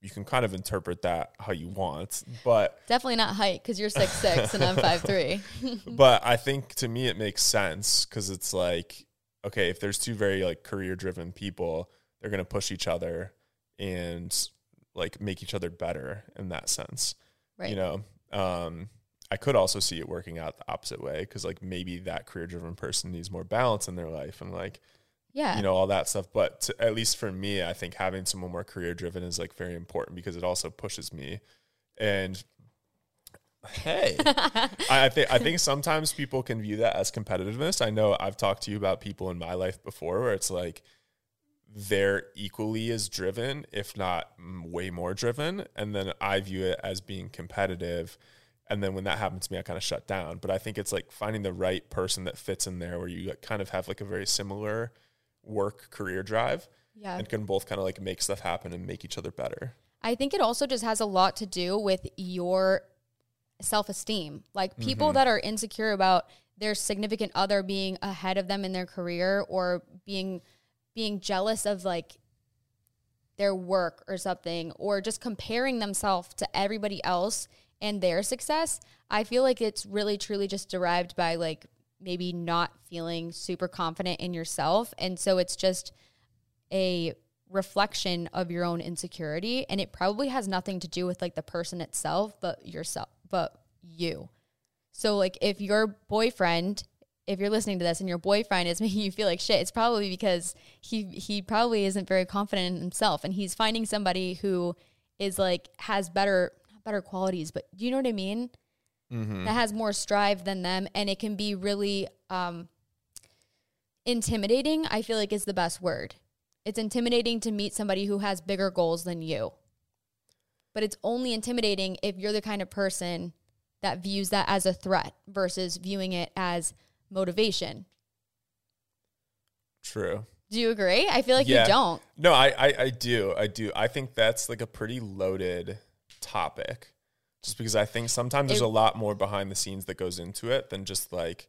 you can kind of interpret that how you want. But Definitely not height because you're six six and I'm five three. but I think to me it makes sense because it's like, okay, if there's two very like career driven people, they're gonna push each other and like make each other better in that sense. Right. You know, um, I could also see it working out the opposite way because like maybe that career driven person needs more balance in their life and like yeah. you know all that stuff. But to, at least for me, I think having someone more career driven is like very important because it also pushes me. And hey, I, I think I think sometimes people can view that as competitiveness. I know I've talked to you about people in my life before where it's like they're equally as driven, if not way more driven, and then I view it as being competitive. And then when that happened to me, I kind of shut down. But I think it's like finding the right person that fits in there where you kind of have like a very similar work career drive Yeah. and can both kind of like make stuff happen and make each other better. I think it also just has a lot to do with your self esteem. Like people mm-hmm. that are insecure about their significant other being ahead of them in their career or being being jealous of like their work or something or just comparing themselves to everybody else and their success, I feel like it's really truly just derived by like maybe not feeling super confident in yourself. And so it's just a reflection of your own insecurity. And it probably has nothing to do with like the person itself but yourself but you. So like if your boyfriend if you're listening to this and your boyfriend is making you feel like shit it's probably because he he probably isn't very confident in himself. And he's finding somebody who is like has better better qualities but do you know what i mean that has more strive than them and it can be really um intimidating i feel like is the best word it's intimidating to meet somebody who has bigger goals than you but it's only intimidating if you're the kind of person that views that as a threat versus viewing it as motivation True. do you agree i feel like Yeah. you don't No, I, I, I do. I do. I think that's like a pretty loaded topic. Just because I think sometimes there's a lot more behind the scenes that goes into it than just like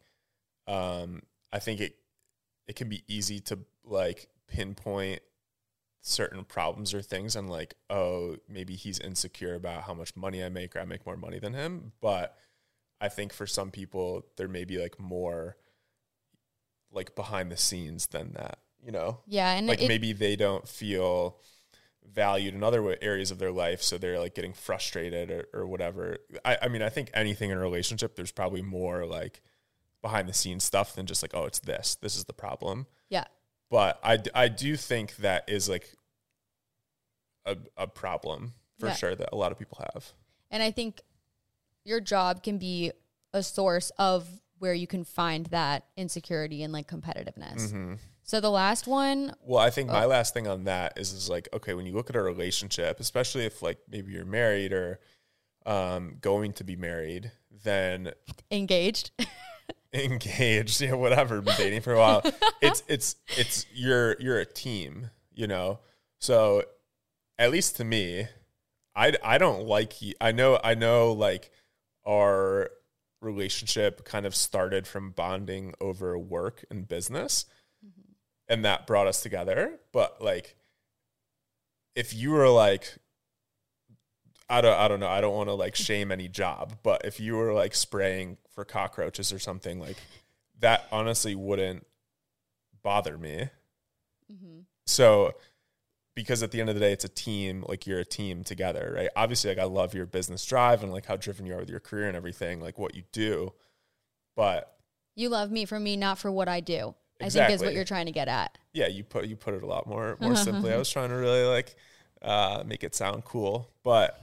um I think it it can be easy to like pinpoint certain problems or things and like, oh, maybe he's insecure about how much money I make or I make more money than him. But I think for some people there may be like more like behind the scenes than that, you know? yeah and like it, maybe they don't feel valued in other areas of their life so they're like getting frustrated or, or whatever I, I mean i think anything in a relationship there's probably more like behind the scenes stuff than just like oh it's this this is the problem yeah but i, I do think that is like a, a problem for Yeah. sure that a lot of people have And I think your job can be a source of where you can find that insecurity and like competitiveness. Mm-hmm. So the last one, Well, I think my last thing on that is is like okay, when you look at a relationship, especially if like maybe you're married or um, going to be married, then engaged. engaged, know, whatever, been dating for a while. it's it's it's you're you're a team, you know. So at least to me, I I don't like I know I know like our relationship kind of started from bonding over work and business and that brought us together, but like if you were like I don't I don't know. I don't want to like shame any job, but if you were like spraying for cockroaches or something like that honestly wouldn't bother me. Mm-hmm. So because at the end of the day it's a team, like you're a team together, right? Obviously like I love your business drive and like how driven you are with your career and everything, like what you do. But you love me for me, not for what I do. I think is what you're trying to get at. yeah, you put you put it a lot more more simply. I was trying to really like uh make it sound cool, but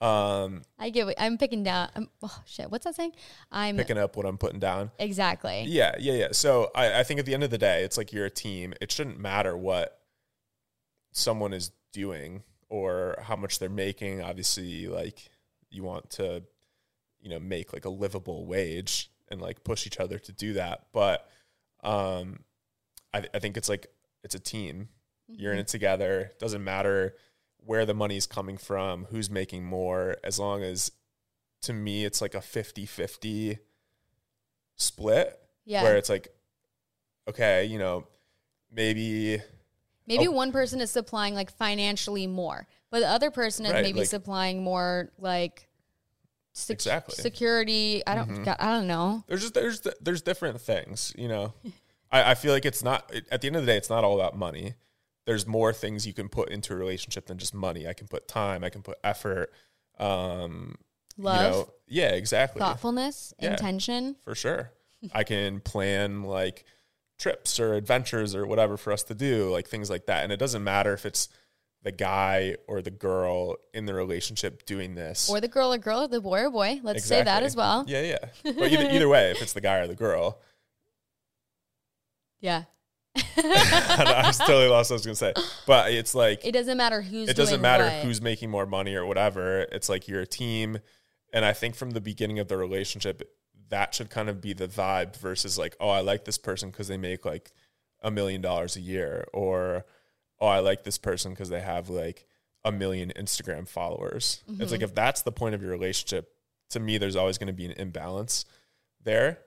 um I get what I'm picking down. I'm, oh shit, what's that saying? I'm picking up what I'm putting down. exactly. Yeah, yeah, yeah. So I, I think at the end of the day, it's like you're a team. It shouldn't matter what someone is doing or how much they're making. Obviously, like you want to, you know, make like a livable wage and like push each other to do that. But um, I, I think it's like it's a team. You're in it together. Doesn't matter where the money's coming from, who's making more, as long as to me it's like a 50-50 split Yeah. where it's like okay you know maybe Maybe Oh. one person is supplying like financially more, but the other person is Right, maybe like- supplying more like sec- Exactly. security. I don't. God, I don't know. there's just there's there's different things you know I, I feel like it's not at the end of the day it's not all about money there's more things you can put into a relationship than just money i can put time i can put effort um Love, you know yeah exactly thoughtfulness, Yeah. intention. for sure i can plan like trips or adventures or whatever for us to do like things like that and it doesn't matter if it's the guy or the girl in the relationship doing this Or the girl or girl, or the boy or boy. Let's say that as well. yeah yeah but either, either way if it's the guy or the girl Yeah. I was totally lost what I was gonna say. But it's like It doesn't matter who's. it doesn't matter what. who's making more money or whatever. It's like you're a team And I think from the beginning of the relationship, that should kind of be the vibe versus like, oh, I like this person because they make like a million dollars a year, or oh, I like this person because they have like a million Instagram followers. Mm-hmm. It's like if that's the point of your relationship, to me, there's always going to be an imbalance there.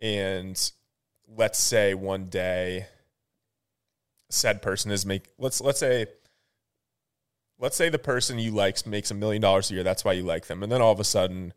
And let's say one day said person is make let's let's say let's say the person you like makes a million dollars a year that's why you like them and then all of a sudden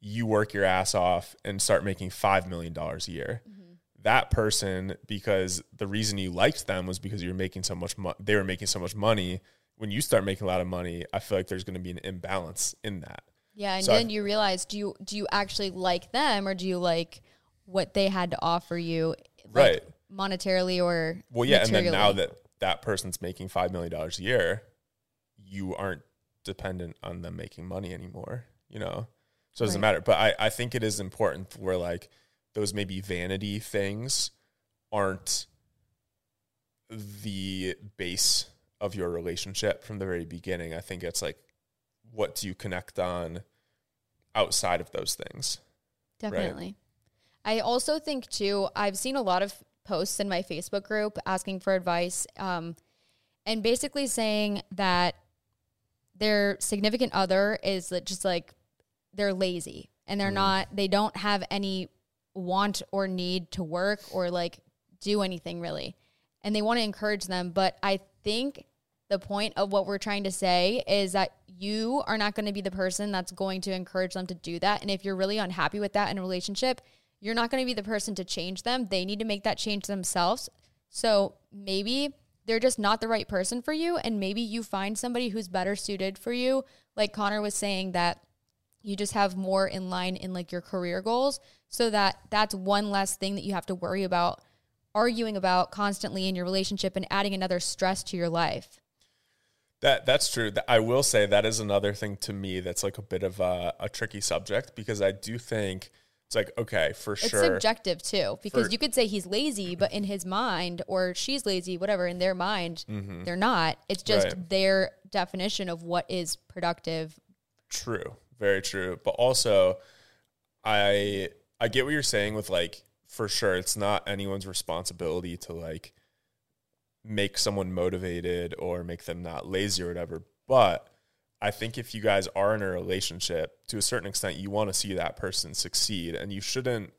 you work your ass off and start making five million dollars a year mm-hmm. That person because the reason you liked them was because you're making so much money they were making so much money when you start making a lot of money i feel like there's going to be an imbalance in that yeah and so then I, you realize do you do you actually like them or do you like what they had to offer you like, right monetarily or well yeah materially. and then now that that person's making five million dollars a year you aren't dependent on them making money anymore you know so it doesn't right. matter but I, I think it is important where like those maybe vanity things aren't the base of your relationship from the very beginning i think it's like what do you connect on outside of those things definitely right? i also think too i've seen a lot of posts in my Facebook group asking for advice um, and basically saying that their significant other is just like they're lazy and they're mm. not, they don't have any want or need to work or like do anything really. And they want to encourage them. But I think the point of what we're trying to say is that you are not going to be the person that's going to encourage them to do that. And if you're really unhappy with that in a relationship, you're not going to be the person to change them. They need to make that change themselves. So maybe they're just not the right person for you. And maybe you find somebody who's better suited for you. Like Connor was saying, that you just have more in line in like your career goals so that that's one less thing that you have to worry about arguing about constantly in your relationship and adding another stress to your life. That that's true. I will say that is another thing to me that's like a bit of a, a tricky subject because I do think it's like okay for it's sure. It's subjective too because for, you could say he's lazy, but in his mind, or she's lazy, whatever. In their mind, mm-hmm. they're not. It's just right. their definition of what is productive. True, very true. But also, I I get what you're saying with like for sure. It's not anyone's responsibility to like make someone motivated or make them not lazy or whatever. But I think if you guys are in a relationship, to a certain extent, you want to see that person succeed, and you shouldn't.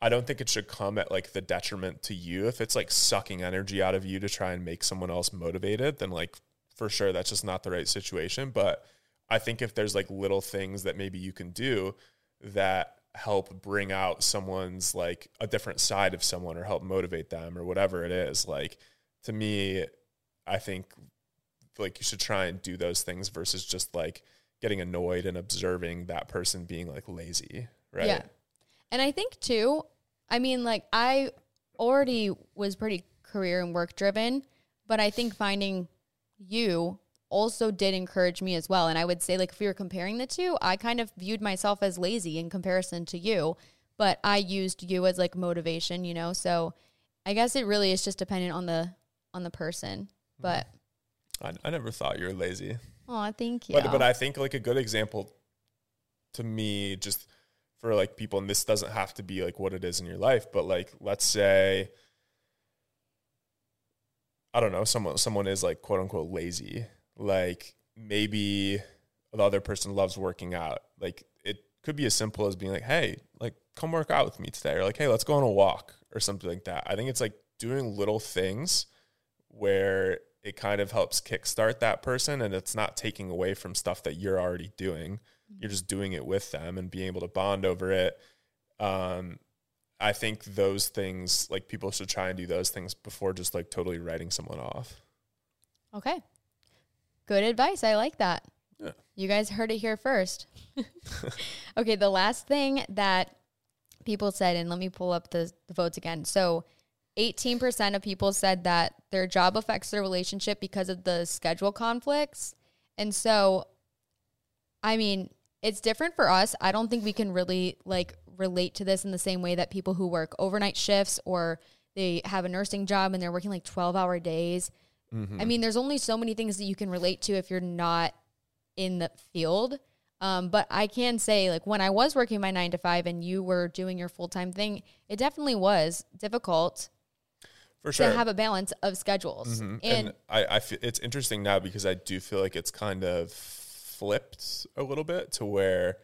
I don't think it should come at like the detriment to you. If it's like sucking energy out of you to try and make someone else motivated, then like for sure that's just not the right situation. But I think if there's like little things that maybe you can do that help bring out someone's like a different side of someone or help motivate them or whatever it is, like to me, I think like you should try and do those things versus just like getting annoyed and observing that person being like lazy, right? Yeah. And I think too, I mean, like I already was pretty career and work driven, but I think finding you also did encourage me as well. And I would say, like, if we were comparing the two, I kind of viewed myself as lazy in comparison to you, but I used you as like motivation, you know? So I guess it really is just dependent on the on the person. Mm-hmm. But I, I never thought you were lazy. Oh, thank you. But but I think like a good example to me, just for like people, and this doesn't have to be like what it is in your life, but like let's say I don't know, someone someone is like quote unquote lazy. Like maybe the other person loves working out. Like it could be as simple as being like, hey, like come work out with me today, or like, hey, let's go on a walk or something like that. I think it's like doing little things where it kind of helps kickstart that person and it's not taking away from stuff that you're already doing. You're just doing it with them and being able to bond over it. Um, I think those things, like people should try and do those things before just like totally writing someone off. Okay. Good advice. I like that. Yeah. You guys heard it here first. okay. The last thing that people said, and let me pull up the, the votes again. So 18% of people said that their job affects their relationship because of the schedule conflicts. And so, I mean, it's different for us. I don't think we can really like relate to this in the same way that people who work overnight shifts or they have a nursing job and they're working like 12 hour days. Mm-hmm. I mean, there's only so many things that you can relate to if you're not in the field. Um, but I can say, like, when I was working my nine to five and you were doing your full time thing, it definitely was difficult For sure. to have a balance of schedules. Mhm. And, And, I, I feel it's interesting now because I do feel like it's kind of flipped a little bit to where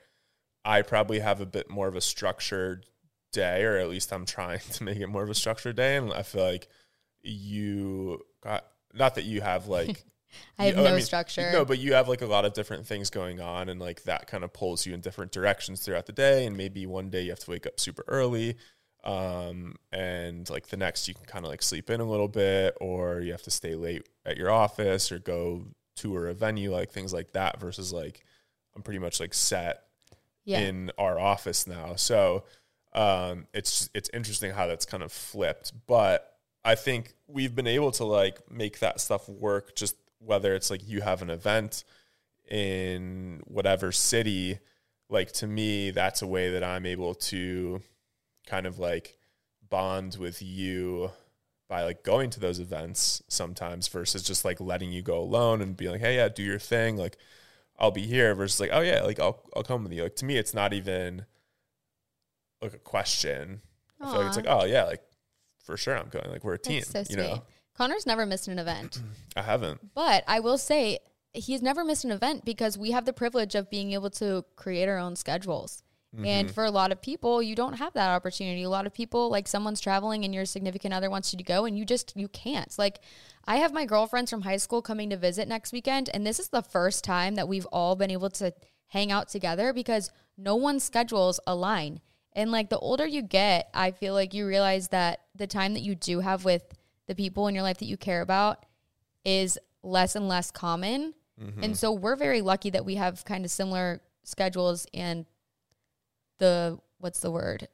I probably have a bit more of a structured day, or at least I'm trying to make it more of a structured day. And I feel like you got not that you have like I have you- no structure. No, but you have like a lot of different things going on, and like that kind of pulls you in different directions throughout the day. And maybe one day you have to wake up super early, um, and like the next you can kind of like sleep in a little bit, or you have to stay late at your office or go tour a venue, like things like that. Versus like I'm pretty much like set yeah. in our office now. So um, it's it's interesting how that's kind of flipped. But I think we've been able to like make that stuff work. Just whether it's like you have an event in whatever city, like to me, that's a way that I'm able to kind of like bond with you by like going to those events sometimes versus just like letting you go alone and be like, hey, yeah, do your thing. Like I'll be here versus like, oh yeah, like I'll I'll come with you. Like to me, it's not even like a question. I feel like it's like, oh yeah, like for sure I'm going. Like we're a team. That's so you sweet. know, Connor's never missed an event. I haven't. But I will say he's never missed an event because we have the privilege of being able to create our own schedules. Mm-hmm. And for a lot of people, you don't have that opportunity. A lot of people, like someone's traveling and your significant other wants you to go and you just you can't. Like I have my girlfriends from high school coming to visit next weekend and this is the first time that we've all been able to hang out together because no one's schedules align. And like the older you get, I feel like you realize that the time that you do have with the people in your life that you care about is less and less common. Mm-hmm. And so we're very lucky that we have kind of similar schedules and the what's the word?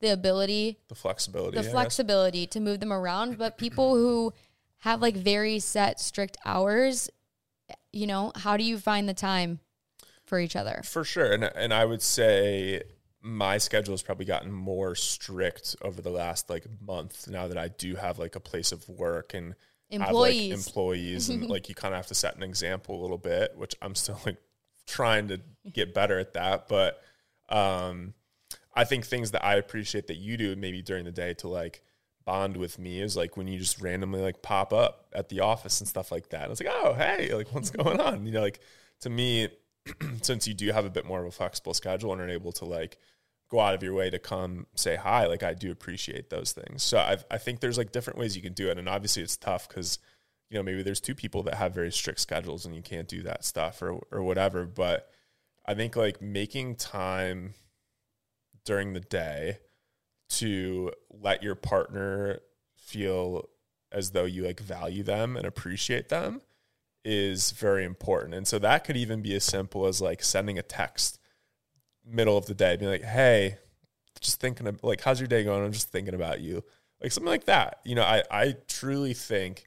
The ability, The flexibility. the I guess. flexibility to move them around, but people who have like very set strict hours, you know, how do you find the time for each other? For sure. And and I would say my schedule has probably gotten more strict over the last like month now that I do have like a place of work and have, Employees. like, employees and like you kind of have to set an example a little bit, which I'm still like trying to get better at that. But um I think things that I appreciate that you do maybe during the day to like bond with me is like when you just randomly like pop up at the office and stuff like that. It's like, oh hey, like what's going on? You know, like to me, since you do have a bit more of a flexible schedule and are able to like go out of your way to come say hi, like I do appreciate those things. So I I think there's like different ways you can do it, and obviously it's tough because you know maybe there's two people that have very strict schedules and you can't do that stuff or or whatever. But I think like making time during the day to let your partner feel as though you like value them and appreciate them is very important. And so that could even be as simple as like sending a text middle of the day, being like, "Hey, just thinking of like, how's your day going? I'm just thinking about you." Like something like that. You know, I I truly think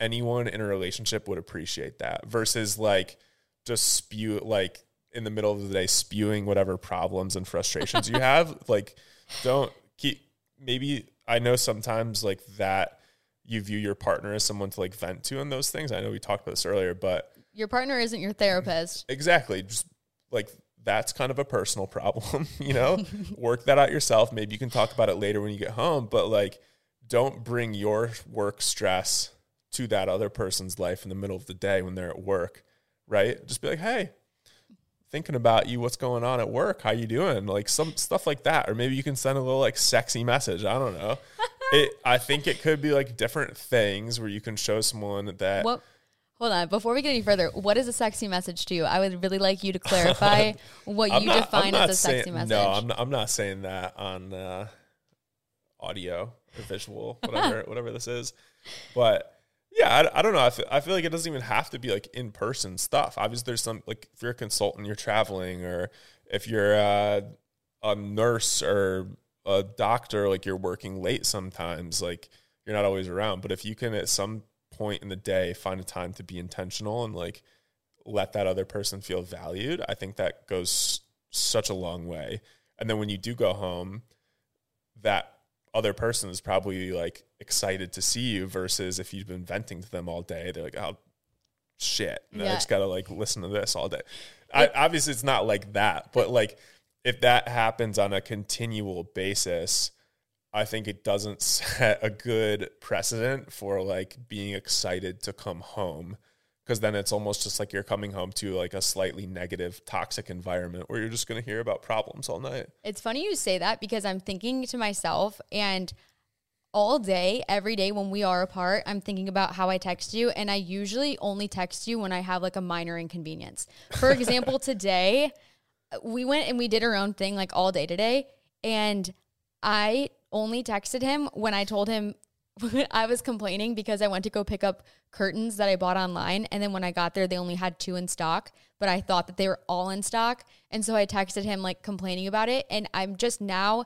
anyone in a relationship would appreciate that versus like just spew like in the middle of the day spewing whatever problems and frustrations you have. Like don't keep maybe I know sometimes like that you view your partner as someone to like vent to on those things. I know we talked about this earlier, but Your partner isn't your therapist. exactly just like that's kind of a personal problem, you know? Work that out yourself. Maybe you can talk about it later when you get home, but like don't bring your work stress to that other person's life in the middle of the day when they're at work, right? Just be like, "Hey, thinking about you, what's going on at work? How you doing?" Like some stuff like that or maybe you can send a little like sexy message. I don't know. it I think it could be like different things where you can show someone that What? Hold on. Before we get any further, what is a sexy message to you? I would really like you to clarify what I'm you not- define as a sexy saying- message. No, I'm not, I'm not saying that on uh, audio or visual, whatever whatever this is. But yeah, I, I don't know. I feel, I feel like it doesn't even have to be like in person stuff. Obviously, there's some like if you're a consultant, you're traveling, or if you're uh, a nurse or a doctor, like you're working late sometimes, like you're not always around. But if you can at some point in the day find a time to be intentional and like let that other person feel valued, I think that goes such a long way. And then when you do go home, that other person is probably like excited to see you versus if you've been venting to them all day, they're like, oh, shit. And I Yeah. just gotta like listen to this all day. I, obviously, it's not like that, but like if that happens on a continual basis, I think it doesn't set a good precedent for like being excited to come home. Because then it's almost just like you're coming home to like a slightly negative, toxic environment where you're just going to hear about problems all night. It's funny you say that because I'm thinking to myself and all day, every day when we are apart, I'm thinking about how I text you. And I usually only text you when I have like a minor inconvenience. For example, today, we went and we did our own thing like all day today. And I only texted him when I told him I was complaining because I went to go pick up curtains that I bought online. And then when I got there, they only had two in stock, but I thought that they were all in stock. And so I texted him like complaining about it. And I'm just now,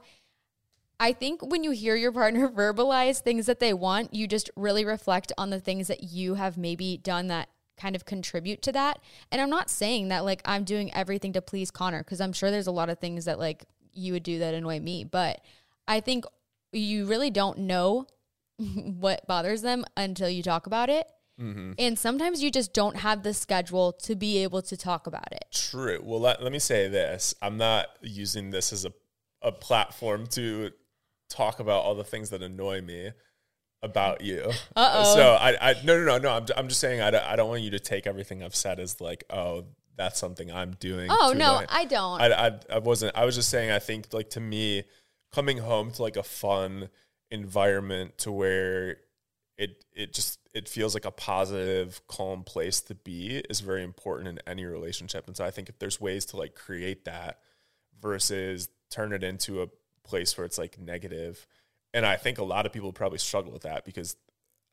I think when you hear your partner verbalize things that they want, you just really reflect on the things that you have maybe done that kind of contribute to that. And I'm not saying that like I'm doing everything to please Connor because I'm sure there's a lot of things that like you would do that annoy me, but I think you really don't know what bothers them until you talk about it. Mm-hmm. And sometimes you just don't have the schedule to be able to talk about it. True. Well, let, let me say this. I'm not using this as a, a platform to talk about all the things that annoy me about you. Uh-oh. So I, I no, no, no, no. I'm, I'm just saying I don't, I don't want you to take everything I've said as like, oh, that's something I'm doing. Oh, no, annoy- I don't. I, I, I wasn't. I was just saying. I think like to me, coming home to like a fun environment to where it it just it feels like a positive, calm place to be is very important in any relationship. And so I think if there's ways to like create that versus turn it into a place where it's like negative, and I think a lot of people probably struggle with that because,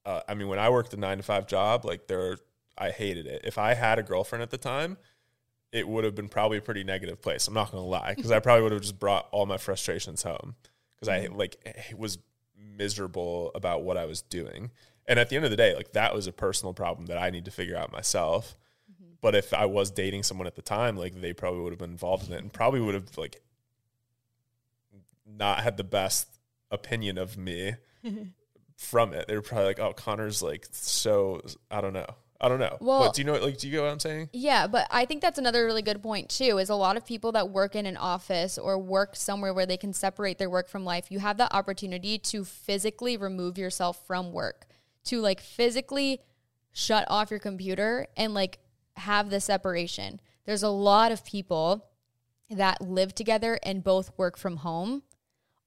uh, I mean, when I worked a nine to five job, like there, I hated it. If I had a girlfriend at the time, it would have been probably a pretty negative place. I'm not gonna lie, because I mm-hmm. probably would have just brought all my frustrations home because I mm-hmm. like eh, was miserable about what I was doing. And at the end of the day, like that was a personal problem that I need to figure out myself. Mm-hmm. But if I was dating someone at the time, like they probably would have been involved in it and probably would have like not had the best opinion of me from it. They were probably like, "Oh, Connor's like so I don't know, I don't know." Well- but do you know like do you get what I'm saying? Yeah, but I think that's another really good point too. Is a lot of people that work in an office or work somewhere where they can separate their work from life, you have the opportunity to physically remove yourself from work, to like physically shut off your computer and like have the separation. There's a lot of people that live together and both work from home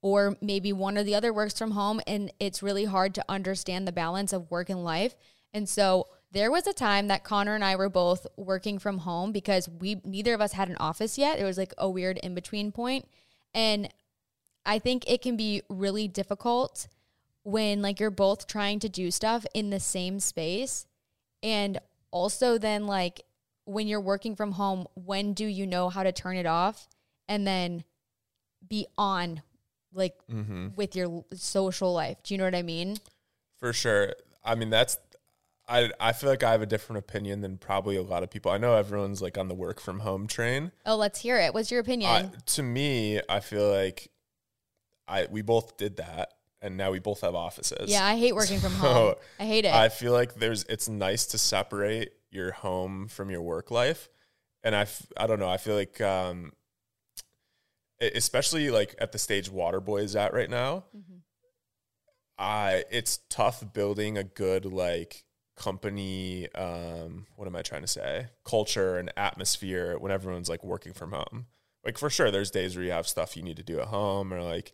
or maybe one or the other works from home and it's really hard to understand the balance of work and life. And so there was a time that Connor and I were both working from home because we neither of us had an office yet. It was like a weird in between point. And I think it can be really difficult when like you're both trying to do stuff in the same space and also then like when you're working from home, when do you know how to turn it off and then be on like mm-hmm. with your social life? Do you know what I mean? For sure. I mean, that's I I feel like I have a different opinion than probably a lot of people. I know everyone's like on the work from home train. Oh, let's hear it. What's your opinion? I, to me, I feel like I we both did that, and now we both have offices. yeah, I hate working from So, home. I hate it. I feel like there's it's nice to separate your home from your work life, and I f- I don't know. I feel like um, especially like at the stage Waterboy is at right now. I it's tough building a good like company um what am I trying to say culture and atmosphere when everyone's like working from home. Like for sure there's days where you have stuff you need to do at home or like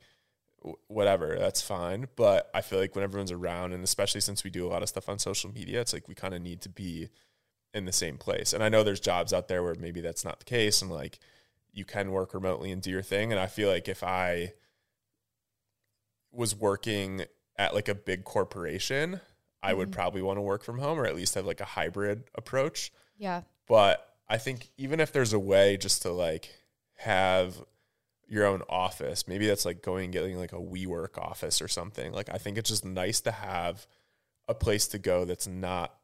whatever that's fine but I feel like when everyone's around and especially since we do a lot of stuff on social media it's like we kind of need to be in the same place. And I know there's jobs out there where maybe that's not the case and like you can work remotely and do your thing and I feel like if I was working at like a big corporation, I would mm-hmm. probably want to work from home or at least have like a hybrid approach. yeah. But I think even if there's a way just to like have your own office, maybe that's like going and getting like a WeWork office or something. Like I think it's just nice to have a place to go that's not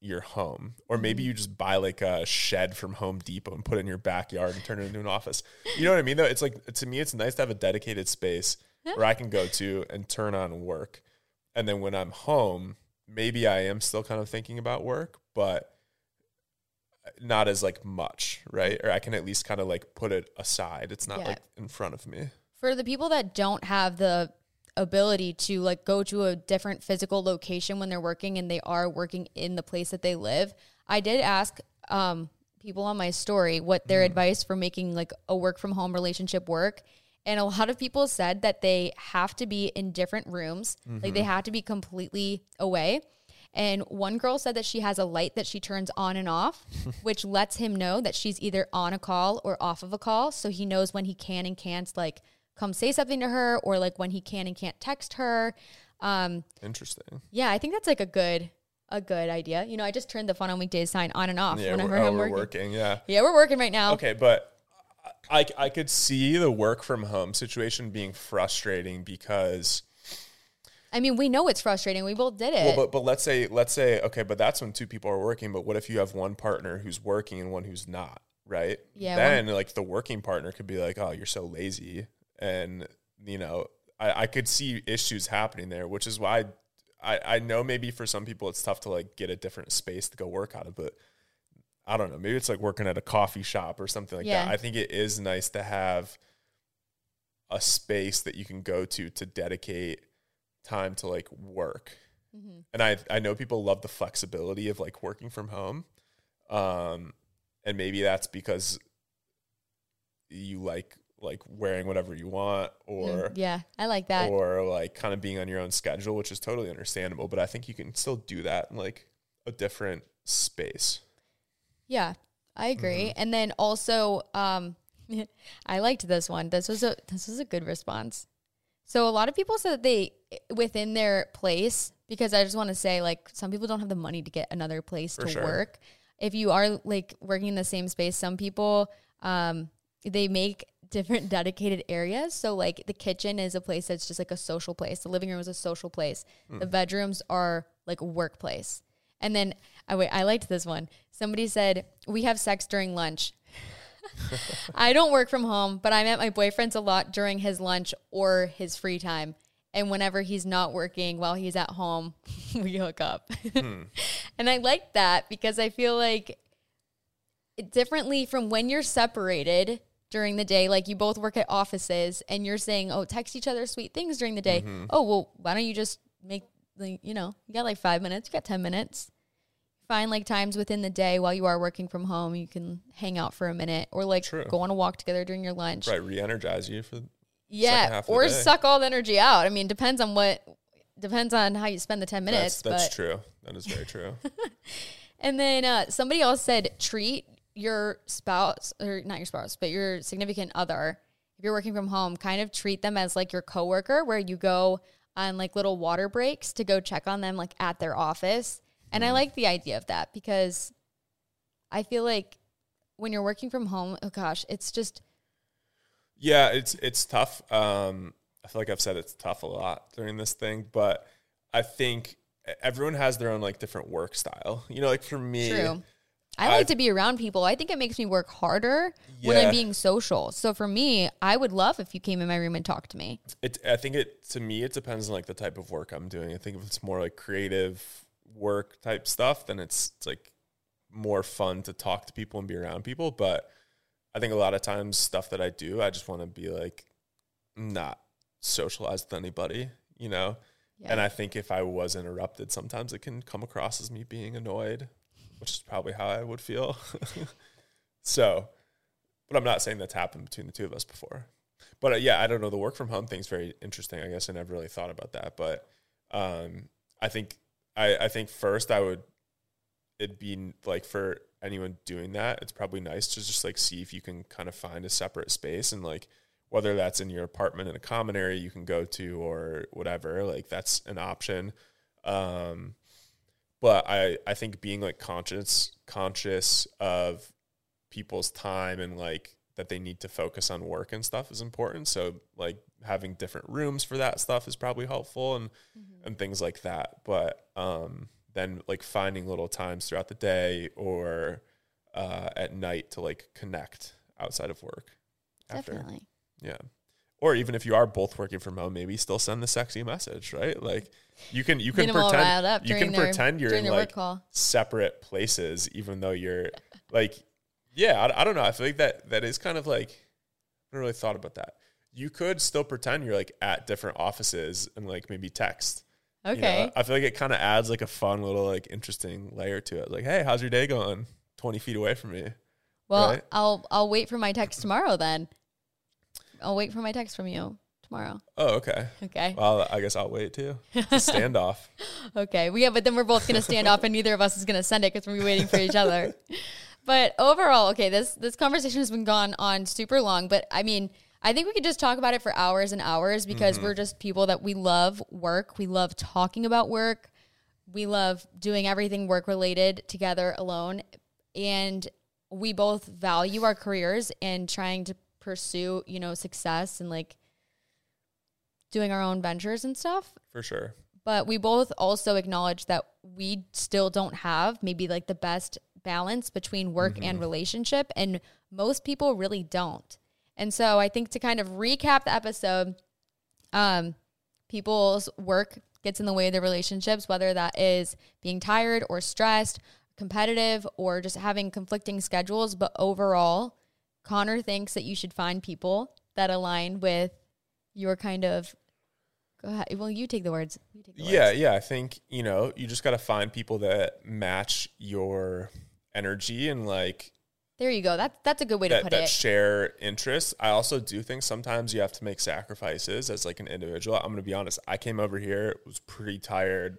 your home. Or maybe mm-hmm. you just buy like a shed from Home Depot and put it in your backyard and turn it into an office. You know what I mean though? It's like to me it's nice to have a dedicated space where I can go to and turn on work. And then when I'm home, maybe I am still kind of thinking about work, but not as like much, right? Or I can at least kind of like put it aside. It's not Yeah. like in front of me. For the people that don't have the ability to like go to a different physical location when they're working and they are working in the place that they live, I did ask um, people on my story what their advice for making like a work from home relationship work. And a lot of people said that they have to be in different rooms, like they have to be completely away. And one girl said that she has a light that she turns on and off, which lets him know that she's either on a call or off of a call. So he knows when he can and can't like come say something to her or like when he can and can't text her. Um, Interesting. yeah, I think that's like a good a good idea. You know, I just turned the fun on weekdays sign on and off Yeah, whenever we're, oh, I'm we're working. working. Yeah. Yeah, we're working right now. Okay, but I, I could see the work from home situation being frustrating because I mean, we know it's frustrating. We both did it. well, but but let's say let's say okay, but that's when two people are working. But what if you have one partner who's working and one who's not, right? Yeah, Then like the working partner could be like, oh, you're so lazy, and you know, I, I could see issues happening there, which is why I I know maybe for some people it's tough to like get a different space to go work out of, but. I don't know. Maybe it's like working at a coffee shop or something like Yeah. that. I think it is nice to have a space that you can go to to dedicate time to like work. Mm-hmm. And I I know people love the flexibility of like working from home. Um and maybe that's because you like like wearing whatever you want or Mm, yeah, I like that. or like kind of being on your own schedule, which is totally understandable, but I think you can still do that in like a different space. Yeah, I agree. Mm-hmm. And then also, um, I liked this one. This was a this was a good response. So a lot of people said that they within their place because I just want to say like some people don't have the money to get another place For to sure. work. If you are like working in the same space, some people um, they make different dedicated areas. So like the kitchen is a place that's just like a social place. The living room is a social place. The bedrooms are like workplace. And then I wait, I liked this one. Somebody said, "We have sex during lunch." I don't work from home, but I'm at my boyfriend's a lot during his lunch or his free time. And whenever he's not working while he's at home, we hook up. Hmm. and I like that because I feel like it differently from when you're separated during the day, like you both work at offices and you're saying, oh, text each other sweet things during the day. Mm-hmm. Oh, well, why don't you just make, like, you know, you got like five minutes, you got 10 minutes. Find like times within the day while you are working from home, you can hang out for a minute or like True. go on a walk together during your lunch. Right, re-energize you for Yeah, half of the or suck all the energy out. I mean, depends on what, depends on how you spend the 10 minutes. that's that's true. That is very true. And then uh, somebody else said treat your spouse or not your spouse, but your significant other. If you're working from home, kind of treat them as like your coworker, where you go on like little water breaks to go check on them like at their office. And I like the idea of that because I feel like when you're working from home, oh gosh, it's just Yeah, it's it's tough. Um, I feel like I've said it's tough a lot during this thing, but I think everyone has their own like different work style. You know, like for me, true. I like to be around people. I think it makes me work harder when I'm being social. So for me, I would love if you came in my room and talked to me. it I think it to me it depends on like the type of work I'm doing. I think if it's more like creative work type stuff, then it's it's like more fun to talk to people and be around people. But I think a lot of times stuff that I do, I just want to be like not socialized with anybody, you know? Yeah. And I think if I was interrupted, sometimes it can come across as me being annoyed, which is probably how I would feel. so, but I'm not saying that's happened between the two of us before. But uh, yeah, I don't know. The work from home thing's very interesting. I guess I never really thought about that. But um, I think I, I think first I would it'd be like for anyone doing that, it's probably nice to just like see if you can kind of find a separate space and like whether that's in your apartment in a common area you can go to or whatever, like that's an option. Um, but I, I think being like conscious conscious of people's time and like that they need to focus on work and stuff is important. So like having different rooms for that stuff is probably helpful and and things like that. But um then like finding little times throughout the day or uh, at night to like connect outside of work. After. Definitely. Yeah. or even if you are both working from home, maybe still send the sexy message, right? Like you can you can Get 'em all up pretend you can their, pretend you're in like separate places, even though you're like, yeah, I, I don't know. I feel like that that is kind of like I never really thought about that. You could still pretend you're like at different offices and like maybe text. you know? Okay. I feel like it kind of adds like a fun little like interesting layer to it. Like, hey, how's your day going? Twenty feet away from me. Well, right? I'll I'll wait for my text tomorrow then. I'll wait for my text from you tomorrow. Oh, okay. Okay. Well, I guess I'll wait too. It's a standoff. Okay. Well, yeah, but then we're both gonna stand off, and neither of us is gonna send it because we're waiting for each other. But overall, okay, this this conversation has been gone on super long. But I mean, I think we could just talk about it for hours and hours because Mm-hmm. we're just people that we love work. We love talking about work. We love doing everything work related together alone, and we both value our careers and trying to pursue, you know, success and like doing our own ventures and stuff for sure. but we both also acknowledge that we still don't have maybe like the best balance between work and relationship and most people really don't and so i think to kind of recap the episode um people's work gets in the way of their relationships whether that is being tired or stressed competitive or just having conflicting schedules but overall connor thinks that you should find people that align with your kind of go ahead well you take the words take the Yeah, words. yeah. I think, you know, you just got to find people that match your energy and like there you go that's that's a good way to that, put that it share interests. I also do think sometimes you have to make sacrifices as like an individual. I'm going to be honest. I came over here, was pretty tired,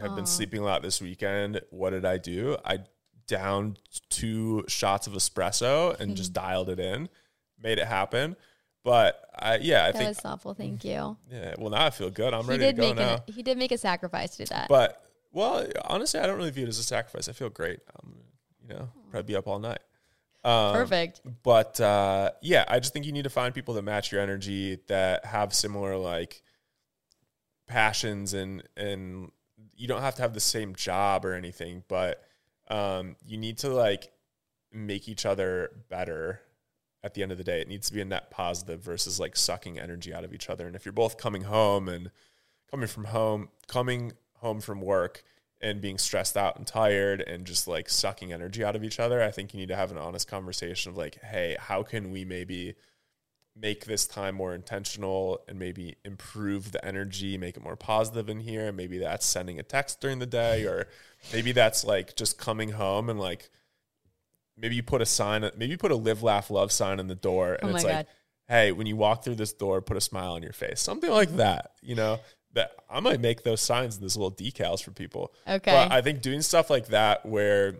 have been sleeping a lot this weekend. What did I do? I downed two shots of espresso and just hmm. dialed it in, made it happen. But I, yeah, I that think, was thoughtful thank you yeah, well, now I feel good. I'm he ready did to go make now. he did make a sacrifice to do that But well, honestly, I don't really view it as a sacrifice. I feel great. I'm, you know, probably be up all night. Um, perfect But uh, yeah, I just think you need to find people that match your energy, that have similar like passions, and and you don't have to have the same job or anything, but um, you need to like make each other better. At the end of the day, it needs to be a net positive versus like sucking energy out of each other. And if you're both coming home and coming from home, coming home from work and being stressed out and tired and just like sucking energy out of each other, I think you need to have an honest conversation of like, hey, how can we maybe make this time more intentional and maybe improve the energy, make it more positive in here? Maybe that's sending a text during the day, or maybe that's like just coming home and like maybe you put a sign, maybe you put a live, laugh, love sign in the door, oh and Oh it's my like, hey, when you walk through this door, put a smile on your face, something like that, you know. That I might make those signs, and those little decals for people. Okay. But I think doing stuff like that where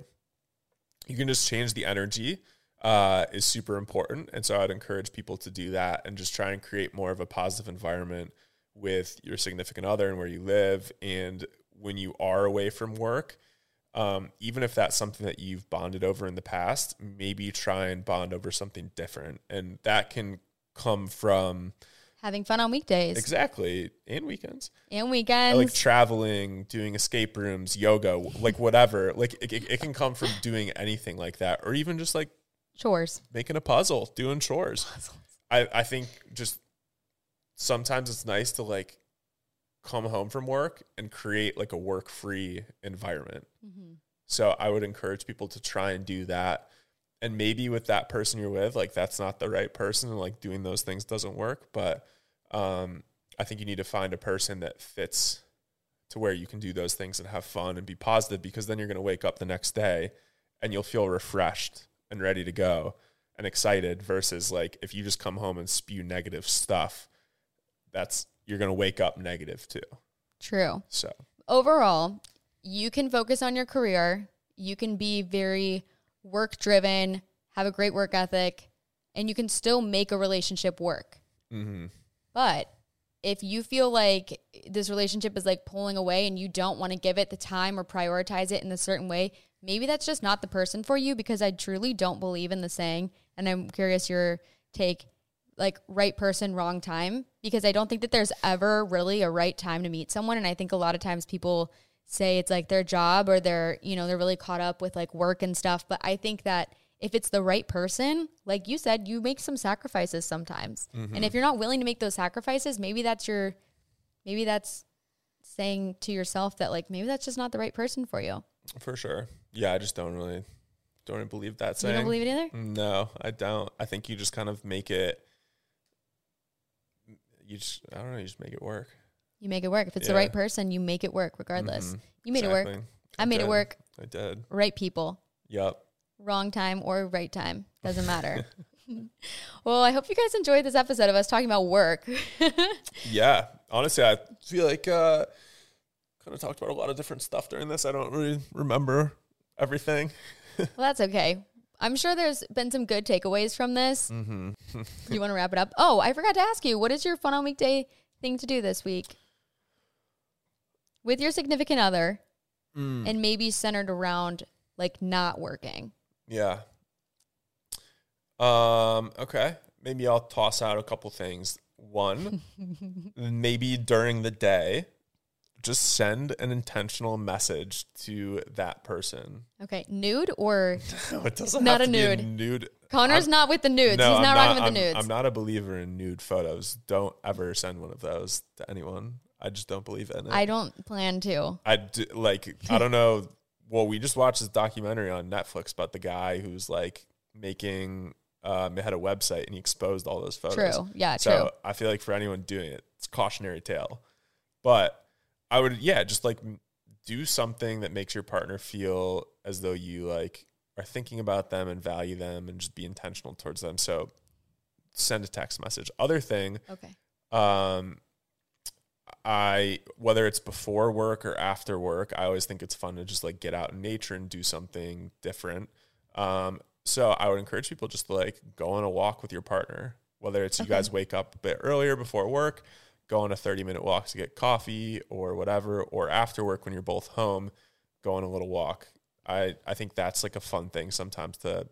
you can just change the energy uh, is super important. And so I'd encourage people to do that and just try and create more of a positive environment with your significant other and where you live. And when you are away from work, um, even if that's something that you've bonded over in the past, maybe try and bond over something different. And that can come from having fun on weekdays exactly and weekends and I weekends like traveling, doing escape rooms, yoga, like whatever. Like it, it, it can come from doing anything like that, or even just like chores making a puzzle, doing chores. I, I think just sometimes it's nice to like come home from work and create like a work free environment. Mm-hmm. So I would encourage people to try and do that. And maybe with that person you're with, like that's not the right person and like doing those things doesn't work. But um, I think you need to find a person that fits to where you can do those things and have fun and be positive because then you're going to wake up the next day and you'll feel refreshed and ready to go and excited versus like if you just come home and spew negative stuff, that's you're going to wake up negative too. true So, overall, you can focus on your career. You can be very work driven, have a great work ethic, and you can still make a relationship work. mhm. But if you feel like this relationship is like pulling away and you don't want to give it the time or prioritize it in a certain way, maybe that's just not the person for you because I truly don't believe in the saying. And I'm curious your take like right person, wrong time, because I don't think that there's ever really a right time to meet someone. And I think a lot of times people say it's like their job or they're, you know, they're really caught up with like work and stuff. But I think that if it's the right person, like you said, you make some sacrifices sometimes. Mm-hmm. And if you're not willing to make those sacrifices, maybe that's your maybe that's saying to yourself that like maybe that's just not the right person for you. For sure. Yeah, I just don't really don't really believe that You saying. don't believe it either? No, I don't. I think you just kind of make it you just I don't know, you just make it work. You make it work. If it's the right person, you make it work regardless. Mhm. You made it work. Exactly. I made it work. I did. Right people. Yep. Wrong time or right time. Doesn't matter. well, I hope you guys enjoyed this episode of us talking about work. Yeah. Honestly, I feel like uh kind of talked about a lot of different stuff during this. I don't really remember everything. well, that's okay. I'm sure there's been some good takeaways from this. Mm-hmm. you want to wrap it up? Oh, I forgot to ask you, what is your fun on weekday thing to do this week? With your significant other Mm. and maybe centered around like not working. Yeah. Um, okay. Maybe I'll toss out a couple things. One, maybe during the day, just send an intentional message to that person. Okay, nude or No, it doesn't Not a to be nude. nude. Connor's I'm- not with the nudes. no, He's I'm not, rocking with the nudes. I'm not a believer in nude photos. Don't ever send one of those to anyone. I just don't believe in it. I don't plan to. I do, like I don't know. Well, we just watched this documentary on Netflix about the guy who's like making um, had a website and he exposed all those photos. True. Yeah, So true. I feel like for anyone doing it, it's a cautionary tale. But I would, yeah, just like do something that makes your partner feel as though you like are thinking about them and value them and just be intentional towards them. So send a text message. Other thing, Okay. um, I whether it's before work or after work, I always think it's fun to just like get out in nature and do something different. Um, so I would encourage people just to like go on a walk with your partner, whether it's you Okay. guys wake up a bit earlier before work, go on a 30 minute walk to get coffee or whatever, or after work when you're both home, go on a little walk. I, I think that's like a fun thing sometimes to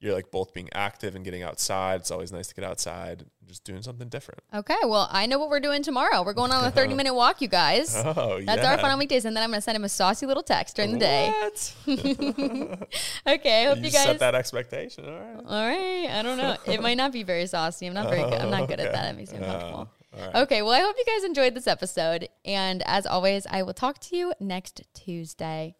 you're like both being active and getting outside. It's always nice to get outside and just doing something different. Okay. Well, I know what we're doing tomorrow. We're going on a 30 minute walk, you guys. Oh, That's yeah. our fun on weekdays. And then I'm going to send him a saucy little text during the day. What? Okay. I hope you you, set that expectation. All right. All right. I don't know. It might not be very saucy. I'm not very good. I'm not good at that. It makes me oh, uncomfortable. Oh, all right. Okay. Well, I hope you guys enjoyed this episode. And as always, I will talk to you next Tuesday.